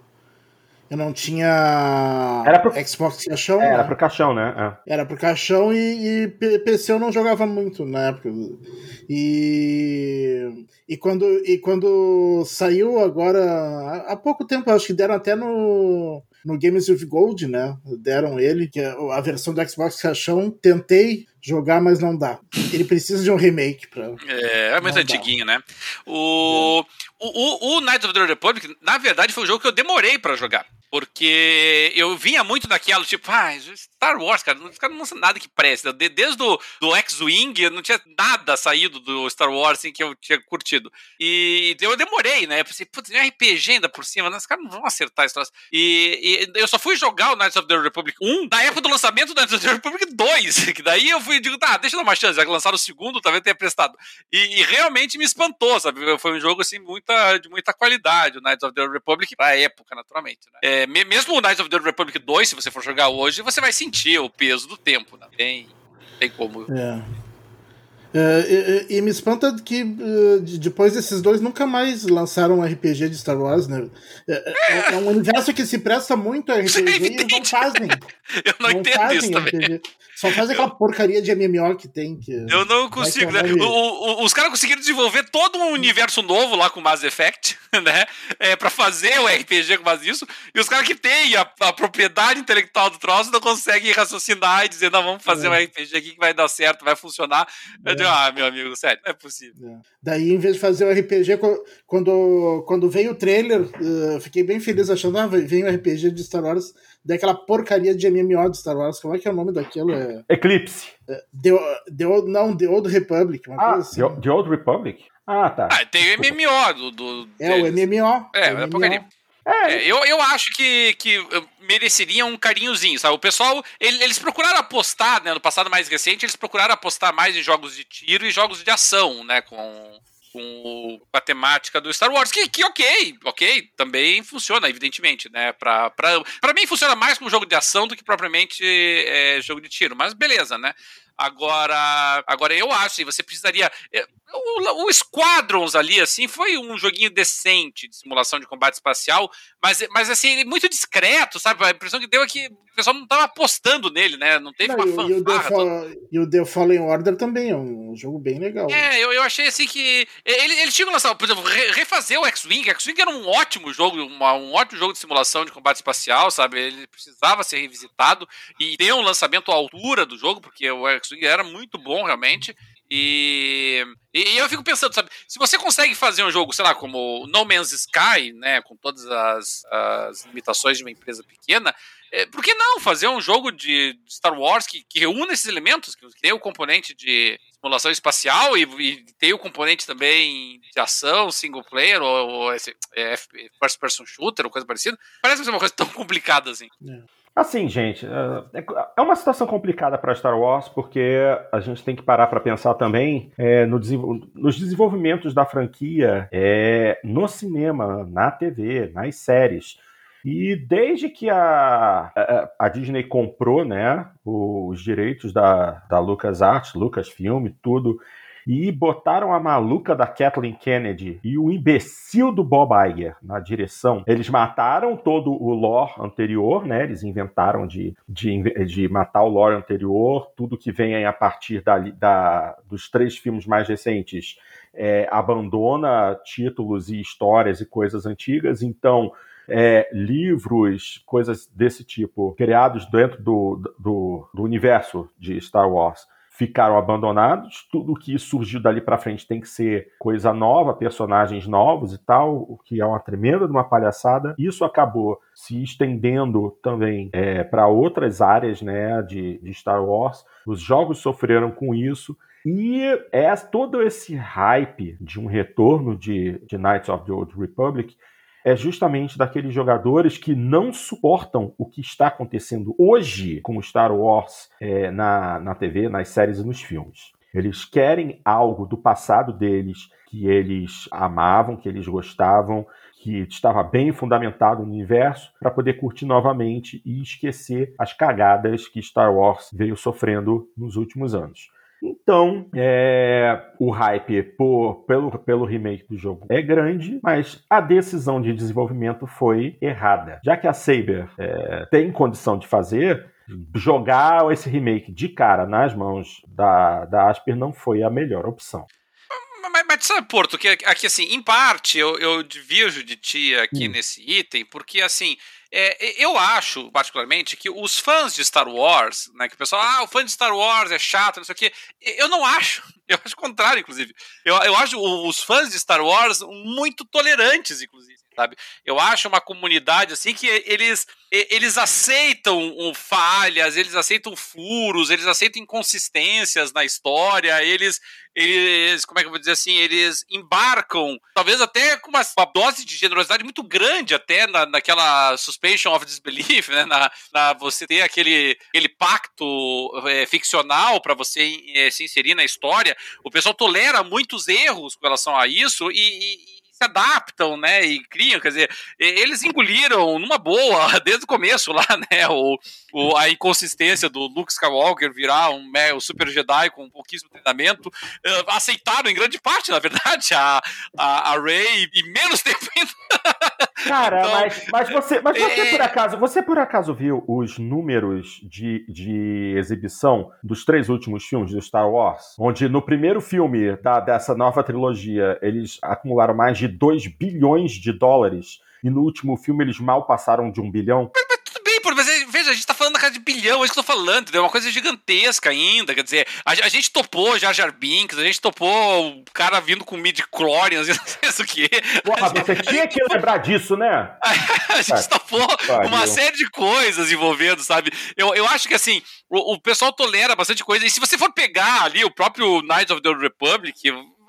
eu não tinha era pro... Xbox caixão. É, era né? pro caixão, né? É. Era pro caixão e, e, PC eu não jogava muito na época. E, e, quando, e quando saiu agora, há pouco tempo, acho que deram até no, no Games with Gold, né? Deram ele, que é a versão do Xbox caixão. Tentei jogar, mas não dá. Ele precisa de um remake pra. É, é muito antiguinho, né? O, é. o, o, o Knights of the Republic, na verdade, foi um jogo que eu demorei para jogar. Porque eu vinha muito daquela, tipo, ah, Star Wars, cara, os caras não lançam nada que presta. Desde do, do X-Wing, não tinha nada saído do Star Wars assim, que eu tinha curtido. E eu demorei, né? Eu pensei, putz, um RPG ainda por cima, né? Os caras não vão acertar isso. E, e, eu só fui jogar o Knights of the Republic 1 na época do lançamento do Knights of the Republic 2. Que daí eu fui e digo, tá, deixa eu dar uma chance, já que lançaram o segundo, talvez tenha prestado. E, e, realmente me espantou, sabe? Foi um jogo, assim, muita, de muita qualidade, o Knights of the Republic, pra época, naturalmente, né? É, mesmo o Knights of the Republic 2, se você for jogar hoje, você vai sentir o peso do tempo, né? Tem, tem como. É. É, e, e, me espanta que uh, depois desses dois nunca mais lançaram um RPG de Star Wars, né? É, é, é um universo que se presta muito a RPG e eles não fazem. Eu não, não entendo isso também. Só faz aquela porcaria de MMO que tem. Que eu não consigo, né? O, o, os caras conseguiram desenvolver todo um universo novo lá com Mass Effect, né? É, pra fazer o RPG com base nisso. E os caras que têm a, a, propriedade intelectual do troço não conseguem raciocinar e dizer, não, vamos fazer é. um RPG aqui que vai dar certo, vai funcionar. É. Eu digo, ah, meu amigo, sério, não é possível. É. Daí, em vez de fazer o um RPG, quando, quando veio o trailer, uh, fiquei bem feliz achando, ah, vem um RPG de Star Wars daquela porcaria de MMO de Star Wars. Como é que é o nome daquilo? É... Eclipse. É, the, the Old, não, The Old Republic. Uma ah, assim. the, the, Old Republic? Ah, tá. Ah, tem o MMO do. do é, o MMO. É, é porcaria. É. é, eu, eu acho que, que mereceria um carinhozinho, sabe? O pessoal, eles procuraram apostar, né? No passado mais recente, eles procuraram apostar mais em jogos de tiro e jogos de ação, né? Com, com a temática do Star Wars, que, que ok, ok, também funciona, evidentemente, né? Pra, pra, pra mim funciona mais como jogo de ação do que propriamente é, jogo de tiro, mas beleza, né? Agora, agora eu acho, você precisaria. É, o, o Squadrons ali, assim, foi um joguinho decente de simulação de combate espacial, mas, mas assim, muito discreto, sabe? A impressão que deu é que o pessoal não estava apostando nele, né? Não teve não, uma e, o The Fall, e o The Fallen Order também é um jogo bem legal. É, eu, eu achei assim que. Ele, ele tinha lançado, por exemplo, refazer o X-Wing. X-Wing era um ótimo jogo, uma, um ótimo jogo de simulação de combate espacial, sabe? Ele precisava ser revisitado e ter um lançamento à altura do jogo, porque o X-Wing era muito bom realmente. E, e eu fico pensando, sabe, se você consegue fazer um jogo, sei lá, como No Man's Sky, né, com todas as, as limitações de uma empresa pequena, é, por que não fazer um jogo de Star Wars que, que reúna esses elementos, que tem o componente de simulação espacial e, e tem o componente também de ação, single player, ou, ou esse, é, first person shooter, ou coisa parecida? Parece ser uma coisa tão complicada assim. É. Assim, gente, é, é, é uma situação complicada para Star Wars porque a gente tem que parar para pensar também é, no, nos desenvolvimentos da franquia é, no cinema, na TV, nas séries. E desde que a, a, a, Disney comprou né, os direitos da, da LucasArts, Lucasfilm, tudo, e botaram a maluca da Kathleen Kennedy e o imbecil do Bob Iger na direção. Eles mataram todo o lore anterior, né? Eles inventaram de, de, de matar o lore anterior, tudo que vem a partir da, da, dos três filmes mais recentes é, abandona títulos e histórias e coisas antigas, então é, livros, coisas desse tipo, criados dentro do, do, do universo de Star Wars ficaram abandonados. Tudo que surgiu dali para frente tem que ser coisa nova, personagens novos e tal, o que é uma tremenda uma palhaçada. Isso acabou se estendendo também é, para outras áreas né, de, de Star Wars. Os jogos sofreram com isso. E é todo esse hype de um retorno de, de Knights of the Old Republic é justamente daqueles jogadores que não suportam o que está acontecendo hoje com Star Wars é, na, na TV, nas séries e nos filmes. Eles querem algo do passado deles que eles amavam, que eles gostavam, que estava bem fundamentado no universo, para poder curtir novamente e esquecer as cagadas que Star Wars veio sofrendo nos últimos anos. Então, é, o hype por, pelo, pelo remake do jogo é grande, mas a decisão de desenvolvimento foi errada. Já que a Saber é, tem condição de fazer, jogar esse remake de cara nas mãos da, da Asper não foi a melhor opção. Mas, mas sabe, Porto, que aqui, assim, em parte eu, eu divirjo de ti aqui hum. nesse item, porque, assim, é, eu acho, particularmente, que os fãs de Star Wars, né, que o pessoal, ah, o fã de Star Wars é chato, não sei o quê, eu não acho. Eu acho o contrário, inclusive. Eu, eu acho os fãs de Star Wars muito tolerantes, inclusive sabe? Eu acho uma comunidade assim que eles eles aceitam falhas, eles aceitam furos, eles aceitam inconsistências na história, eles eles, como é que eu vou dizer assim, eles embarcam, talvez até com uma, uma dose de generosidade muito grande até na, naquela suspension of disbelief, né, na, na você ter aquele, aquele pacto é, ficcional para você é, se inserir na história, o pessoal tolera muitos erros com relação a isso e, e se adaptam, né, e criam, quer dizer, eles engoliram numa boa desde o começo lá, né, o, o a inconsistência do Luke Skywalker virar um, né, um super Jedi com pouquíssimo treinamento, uh, aceitaram em grande parte, na verdade, a, a, a Rey e menos tempo ainda Cara, então, mas, mas você, mas você é... por acaso, você por acaso viu os números de, de exibição dos três últimos filmes do Star Wars? Onde no primeiro filme da, dessa nova trilogia eles acumularam mais de 2 bilhões de dólares e no último filme eles mal passaram de um bilhão? Mas, mas tudo bem, mas é, veja, a gente tá falando da casa de bilhão, é isso que eu tô falando, entendeu? É uma coisa gigantesca ainda, quer dizer, a, a gente topou Jar Jar Binks, a gente topou o cara vindo com midi-chlorians e não sei o quê. Porra, você tinha que lembrar disso, né? a gente topou uma série de coisas envolvendo, sabe? Eu, eu acho que, assim, o, o pessoal tolera bastante coisa, e se você for pegar ali o próprio Knights of the Republic,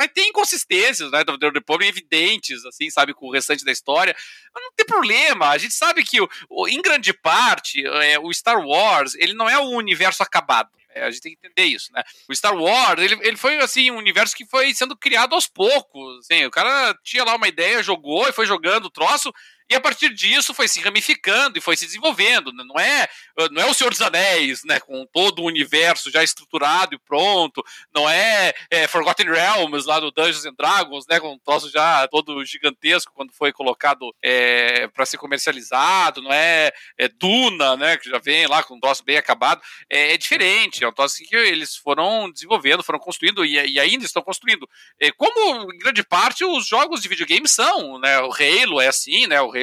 vai ter inconsistências, né, do The Republic evidentes, assim, sabe, com o restante da história, mas não tem problema, a gente sabe que, o, em grande parte, é, o Star Wars, ele não é um universo acabado, é, a gente tem que entender isso, né? O Star Wars, ele, ele foi, assim, um universo que foi sendo criado aos poucos, assim, o cara tinha lá uma ideia, jogou e foi jogando o troço, e a partir disso foi se ramificando e foi se desenvolvendo. Né? Não é, não é o Senhor dos Anéis, né? Com todo o universo já estruturado e pronto. Não é, é Forgotten Realms lá do Dungeons and Dragons, né? Com um troço já todo gigantesco quando foi colocado é, para ser comercializado. Não é, é, Duna, né? Que já vem lá com um troço bem acabado. É, é diferente. É um troço que eles foram desenvolvendo, foram construindo e, e ainda estão construindo. É, como em grande parte os jogos de videogame são, né? O Halo é assim, né? O Halo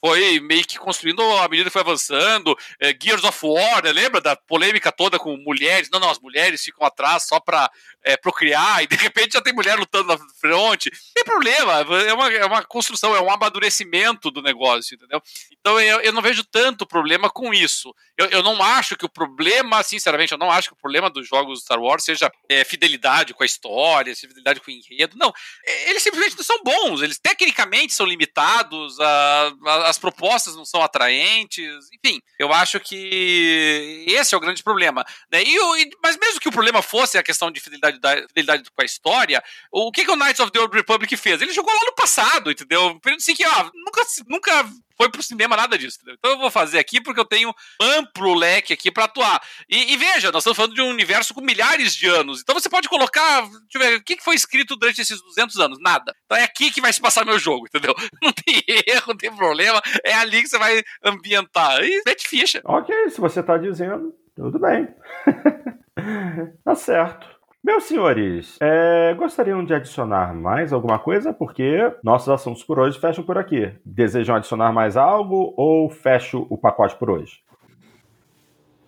foi meio que construindo à medida que foi avançando. É, Gears of War, né? lembra da polêmica toda com mulheres? Não, não, as mulheres ficam atrás só pra é, procriar e de repente já tem mulher lutando na frente. Não tem problema, é uma, é uma construção, é um amadurecimento do negócio, entendeu? Então eu, eu não vejo tanto problema com isso. Eu, eu não acho que o problema, sinceramente, eu não acho que o problema dos jogos Star Wars seja é, fidelidade com a história, fidelidade com o enredo. Não, é, eles simplesmente não são bons, eles tecnicamente são limitados, a, as propostas não são atraentes, enfim, eu acho que esse é o grande problema. Né? E, mas mesmo que o problema fosse a questão de fidelidade, da, fidelidade com a história, o que, que o Knights of the Old Republic fez? Ele jogou lá no passado, entendeu? Um período assim que, ó, nunca, nunca foi pro cinema nada disso. Entendeu? Então eu vou fazer aqui porque eu tenho amplo leque aqui para atuar. E, e, veja, nós estamos falando de um universo com milhares de anos. Então você pode colocar, ver, o que foi escrito durante esses 200 anos? Nada. Então é aqui que vai se passar meu jogo, entendeu? Não tem erro, não tem problema. É ali que você vai ambientar. E mete ficha. Ok, se você tá dizendo, tudo bem. tá certo. Meus senhores, é, gostariam de adicionar mais alguma coisa? Porque nossos assuntos por hoje fecham por aqui. Desejam adicionar mais algo ou fecho o pacote por hoje?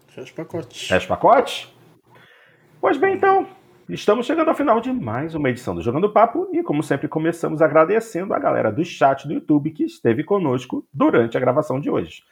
Fecha o pacote. Fecha o pacote? Pois bem, então, estamos chegando ao final de mais uma edição do Jogando Papo e, como sempre, começamos agradecendo a galera do chat do YouTube que esteve conosco durante a gravação de hoje.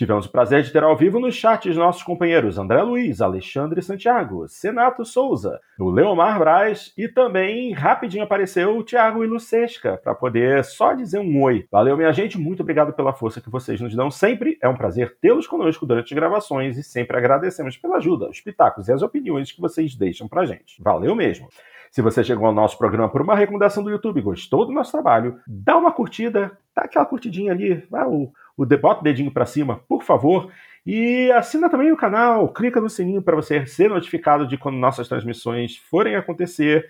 Tivemos o prazer de ter ao vivo no chat os nossos companheiros André Luiz, Alexandre Santiago, Senato Souza, o Leomar Braz e também rapidinho apareceu o Thiago Ilucesca para poder só dizer um oi. Valeu, minha gente, muito obrigado pela força que vocês nos dão sempre. É um prazer tê-los conosco durante as gravações e sempre agradecemos pela ajuda, os pitacos e as opiniões que vocês deixam pra gente. Valeu mesmo. Se você chegou ao nosso programa por uma recomendação do YouTube, gostou do nosso trabalho, dá uma curtida, dá aquela curtidinha ali, vai o o bota o dedinho para cima, por favor. E assina também o canal, clica no sininho para você ser notificado de quando nossas transmissões forem acontecer.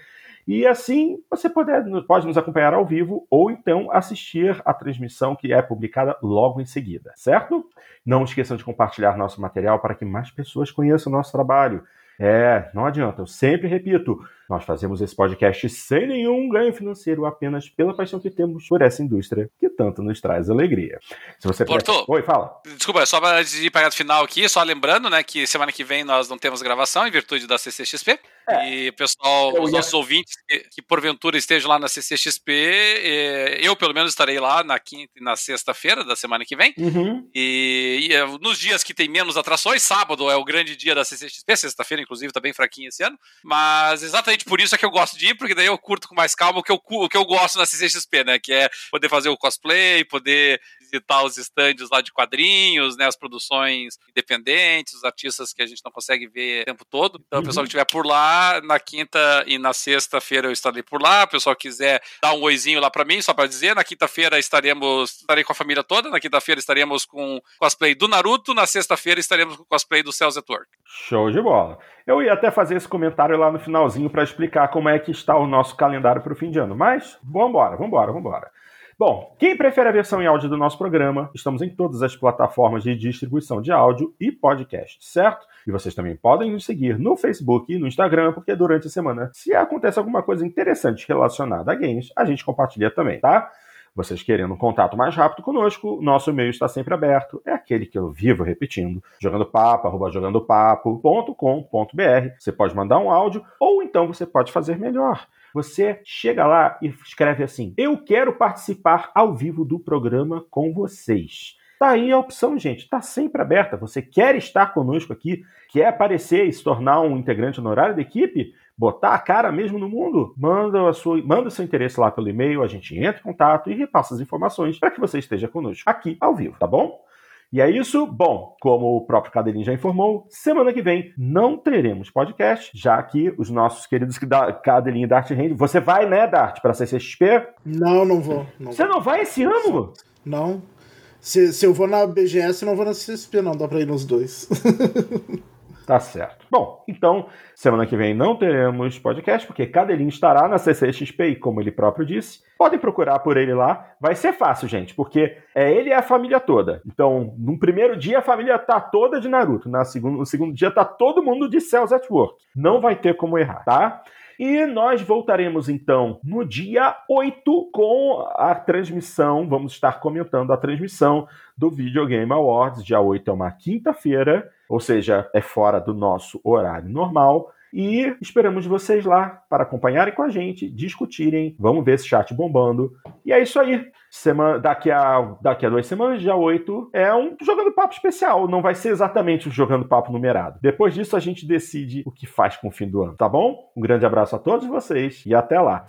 E assim você pode, pode nos acompanhar ao vivo ou então assistir a transmissão que é publicada logo em seguida, certo? Não esqueçam de compartilhar nosso material para que mais pessoas conheçam o nosso trabalho. É, não adianta, eu sempre repito, nós fazemos esse podcast sem nenhum ganho financeiro, apenas pela paixão que temos por essa indústria que tanto nos traz alegria. Se você Porto, Oi, fala. Desculpa, só para ir para o final aqui, só lembrando, né, que semana que vem nós não temos gravação em virtude da CCXP. É. E pessoal, eu os ia... nossos ouvintes que, que, porventura estejam lá na CCXP, eh, eu pelo menos estarei lá na quinta e na sexta-feira da semana que vem. Uhum. E, e, eh, nos dias que tem menos atrações, sábado é o grande dia da CCXP, sexta-feira inclusive tá bem fraquinho esse ano, mas exatamente por isso é que eu gosto de ir, porque daí eu curto com mais calma o que eu, o que eu gosto na CCXP, né, que é poder fazer o cosplay, poder visitar os estandes lá de quadrinhos, né, as produções independentes, os artistas que a gente não consegue ver o tempo todo. Então, uhum. o pessoal que estiver por lá, na quinta e na sexta-feira eu estarei por lá. O pessoal quiser dar um oizinho lá para mim, só para dizer, na quinta-feira estaremos, estarei com a família toda, na quinta-feira estaremos com cosplay do Naruto, na sexta-feira estaremos com cosplay do Cells at Work. Show de bola. Eu ia até fazer esse comentário lá no finalzinho para explicar como é que está o nosso calendário para o fim de ano, mas vambora, vambora, vambora. Bom, quem prefere a versão em áudio do nosso programa, estamos em todas as plataformas de distribuição de áudio e podcast, certo? E vocês também podem nos seguir no Facebook e no Instagram, porque durante a semana, se acontece alguma coisa interessante relacionada a games, a gente compartilha também, tá? Vocês querendo um contato mais rápido conosco, nosso e-mail está sempre aberto. É aquele que eu vivo repetindo, jogandopapo, arroba jogandopapo.com.br. Você pode mandar um áudio, ou então você pode fazer melhor. Você chega lá e escreve assim: Eu quero participar ao vivo do programa com vocês. Tá aí a opção, gente. Tá sempre aberta. Você quer estar conosco aqui? Quer aparecer e se tornar um integrante honorário da equipe? Botar a cara mesmo no mundo? Manda, a sua, manda seu interesse lá pelo e-mail, a gente entra em contato e repassa as informações para que você esteja conosco aqui ao vivo, tá bom? E é isso. Bom, como o próprio Cadeirinho já informou, semana que vem não teremos podcast, já que os nossos queridos Cadeirinho e Dart Hand. Você vai, né, Dart, para CCXP? Não, não vou. Não Você vou. não vai esse ano? Não. Se, se eu vou na BGS, eu não vou na CSP, não. Dá pra ir nos dois. Tá certo. Bom, então, semana que vem não teremos podcast, porque Cadelinho estará na CCXP, como ele próprio disse. Podem procurar por ele lá. Vai ser fácil, gente, porque é ele e a família toda. Então, no primeiro dia a família tá toda de Naruto. Na segundo, no segundo dia tá todo mundo de Cells at Work. Não vai ter como errar, tá? E nós voltaremos então no dia 8 com a transmissão. Vamos estar comentando a transmissão do Videogame Awards. Dia 8 é uma quinta-feira, ou seja, é fora do nosso horário normal. E esperamos vocês lá para acompanharem com a gente, discutirem. Vamos ver esse chat bombando. E é isso aí. Semana, daqui, a, daqui a duas semanas, dia 8, é um Jogando Papo especial. Não vai ser exatamente um Jogando Papo numerado. Depois disso, a gente decide o que faz com o fim do ano, tá bom? Um grande abraço a todos vocês e até lá.